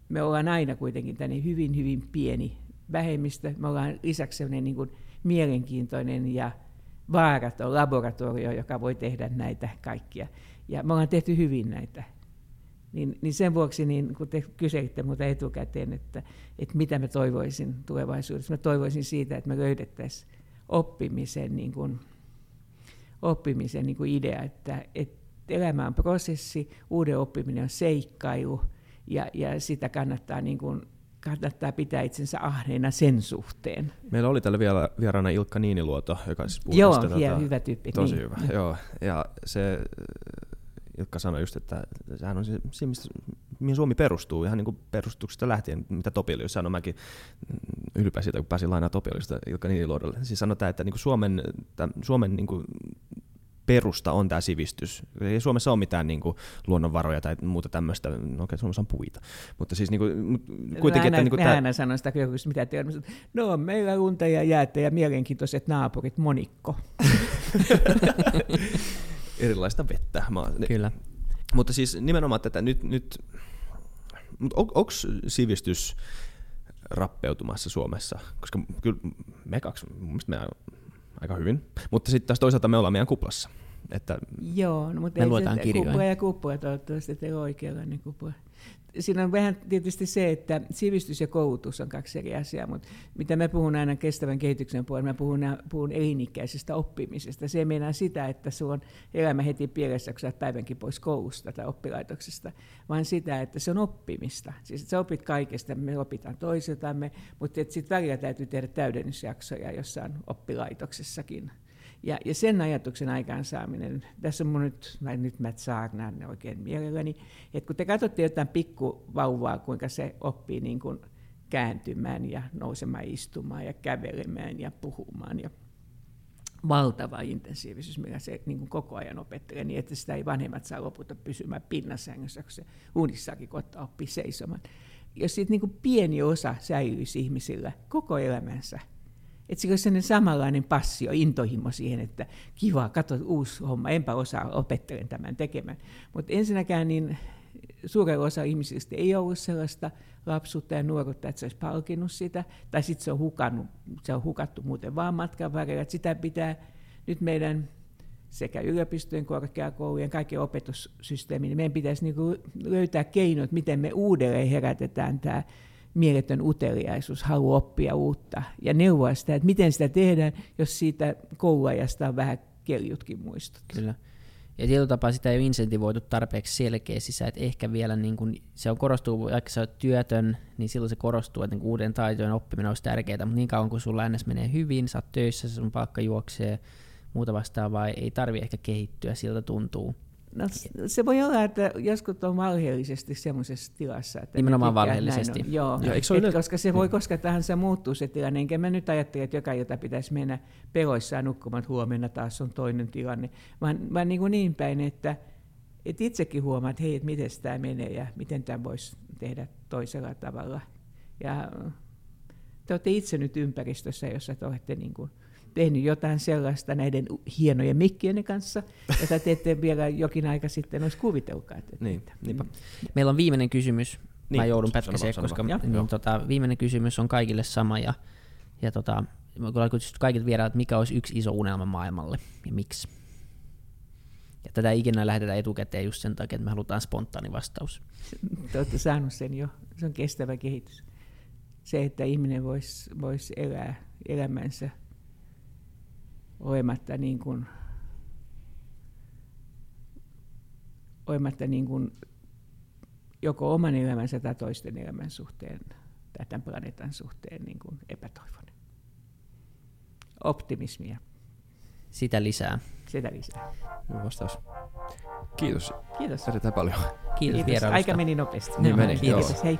me ollaan aina kuitenkin tänne hyvin, hyvin pieni vähemmistö. Me ollaan lisäksi sellainen niin kuin mielenkiintoinen ja vaaraton laboratorio, joka voi tehdä näitä kaikkia. Ja me ollaan tehty hyvin näitä niin, niin sen vuoksi, niin kun te kyselitte minulta etukäteen, että, että mitä mä toivoisin tulevaisuudessa, mä toivoisin siitä, että me löydettäisiin oppimisen, niin kuin, oppimisen niin kuin idea, että, että elämä on prosessi, uuden oppiminen on seikkailu, ja, ja sitä kannattaa, niin kuin, kannattaa pitää itsensä ahneena sen suhteen. Meillä oli täällä vielä vieraana Ilkka Niiniluoto, joka siis puhui Joo, tästä, tota, hyvä tyyppi. Tosi niin. hyvä, joo. Ja se jotka sanoi just, että sehän on se, se mistä, mihin Suomi perustuu, ihan niin kuin perustuksesta lähtien, mitä Topelius sanoi, mäkin ylpeä siitä, kun pääsin lainaa Topeliusta Ilkka Niililuodolle. Siis sanotaan, että niin kuin Suomen, tämän, Suomen niin kuin perusta on tämä sivistys. Ei Suomessa ole mitään niin kuin, luonnonvaroja tai muuta tämmöistä, no okei, Suomessa on puita. Mutta siis niin kuin, kuitenkin... Aina, että, niin kuin, tämä... aina sanon sitä, kun mitä te no meillä unta ja jäätä ja mielenkiintoiset naapurit, monikko. erilaista vettä. Mä, Kyllä. Mutta siis nimenomaan tätä nyt, nyt mutta on, onko sivistys rappeutumassa Suomessa? Koska kyllä me kaksi, mun me aika hyvin, mutta sitten taas toisaalta me ollaan meidän kuplassa. Että Joo, no, mutta me ei se, kupla ja kupla toivottavasti, että ei oikeanlainen kupla. Siinä on vähän tietysti se, että sivistys ja koulutus on kaksi eri asiaa, mutta mitä mä puhun aina kestävän kehityksen puolella, mä puhun, puhun elinikäisestä oppimisesta. Se ei meinaa sitä, että sulla on elämä heti pielessä, kun sä päivänkin pois koulusta tai oppilaitoksesta, vaan sitä, että se on oppimista. Siis että sä opit kaikesta, me opitaan toisiltamme, mutta sitten välillä täytyy tehdä täydennysjaksoja jossain oppilaitoksessakin ja, ja sen ajatuksen aikaansaaminen, tässä mun nyt, mä, nyt mä ne oikein mielelläni, että kun te katsotte jotain pikkuvauvaa, kuinka se oppii niin kuin kääntymään ja nousemaan istumaan ja kävelemään ja puhumaan ja valtava intensiivisyys, millä se niin kuin koko ajan opettelee, niin että sitä ei vanhemmat saa lopulta pysymään pinnasängyssä, kun se unissakin kohta oppii seisomaan. Jos siitä niin kuin pieni osa säilyisi ihmisillä koko elämänsä, että se olisi sellainen samanlainen passio, intohimo siihen, että kiva, katso uusi homma, enpä osaa, opettelen tämän tekemään. Mutta ensinnäkään niin suurella osa ihmisistä ei ollut sellaista lapsuutta ja nuoruutta, että se olisi palkinnut sitä, tai sitten se on, hukannut, se on hukattu muuten vaan matkan varrella. Että sitä pitää nyt meidän sekä yliopistojen, korkeakoulujen, kaiken opetussysteemin, niin meidän pitäisi niin löytää keinot, miten me uudelleen herätetään tämä mieletön uteliaisuus, halu oppia uutta ja neuvoa sitä, että miten sitä tehdään, jos siitä kouluajasta on vähän keljutkin muistot. Kyllä. Ja tietyllä tapaa sitä ei ole insentivoitu tarpeeksi selkeästi, että ehkä vielä niin kun, se on korostuu, vaikka sä oot työtön, niin silloin se korostuu, että niin uuden taitojen oppiminen olisi tärkeää, mutta niin kauan kun sulla ns. menee hyvin, sä oot töissä, sun palkka juoksee, muuta vastaavaa, ei tarvi ehkä kehittyä, siltä tuntuu. No, se voi olla, että joskus on valheellisesti semmoisessa tilassa. Että Nimenomaan valheellisesti. Joo, ja, se et, koska se voi koska tähän se muuttuu se tilanne. Enkä mä nyt ajattele, että joka jota pitäisi mennä peloissaan nukkumaan, että huomenna taas on toinen tilanne. Vaan, vaan niin, kuin niin päin, että, että itsekin huomaa, että hei, että miten tämä menee ja miten tämä voisi tehdä toisella tavalla. Ja te olette itse nyt ympäristössä, jossa te olette niin kuin tehnyt jotain sellaista näiden hienojen mikkien kanssa, jota te ette vielä jokin aika sitten olisi kuvitelkaan. Niin, niinpä. Meillä on viimeinen kysymys. Niin, Mä joudun pätkäseen, koska niin, tota, viimeinen kysymys on kaikille sama. Ja, ja tota, kaikille viedään, että mikä olisi yksi iso unelma maailmalle ja miksi. Ja tätä ikinä lähetetään etukäteen just sen takia, että me halutaan spontaani vastaus. Te olette saaneet sen jo. Se on kestävä kehitys. Se, että ihminen voisi vois elää elämänsä olematta niin kuin, olematta niin kuin joko oman elämänsä tai toisten elämän suhteen tai tämän planeetan suhteen niin kuin epätoivonen. Optimismia. Sitä lisää. Sitä lisää. Hyvä vastaus. Kiitos. Kiitos. Erittäin paljon. Kiitos, Kiitos. Aika meni nopeasti. Niin meni. Kiitos. Joo. Hei.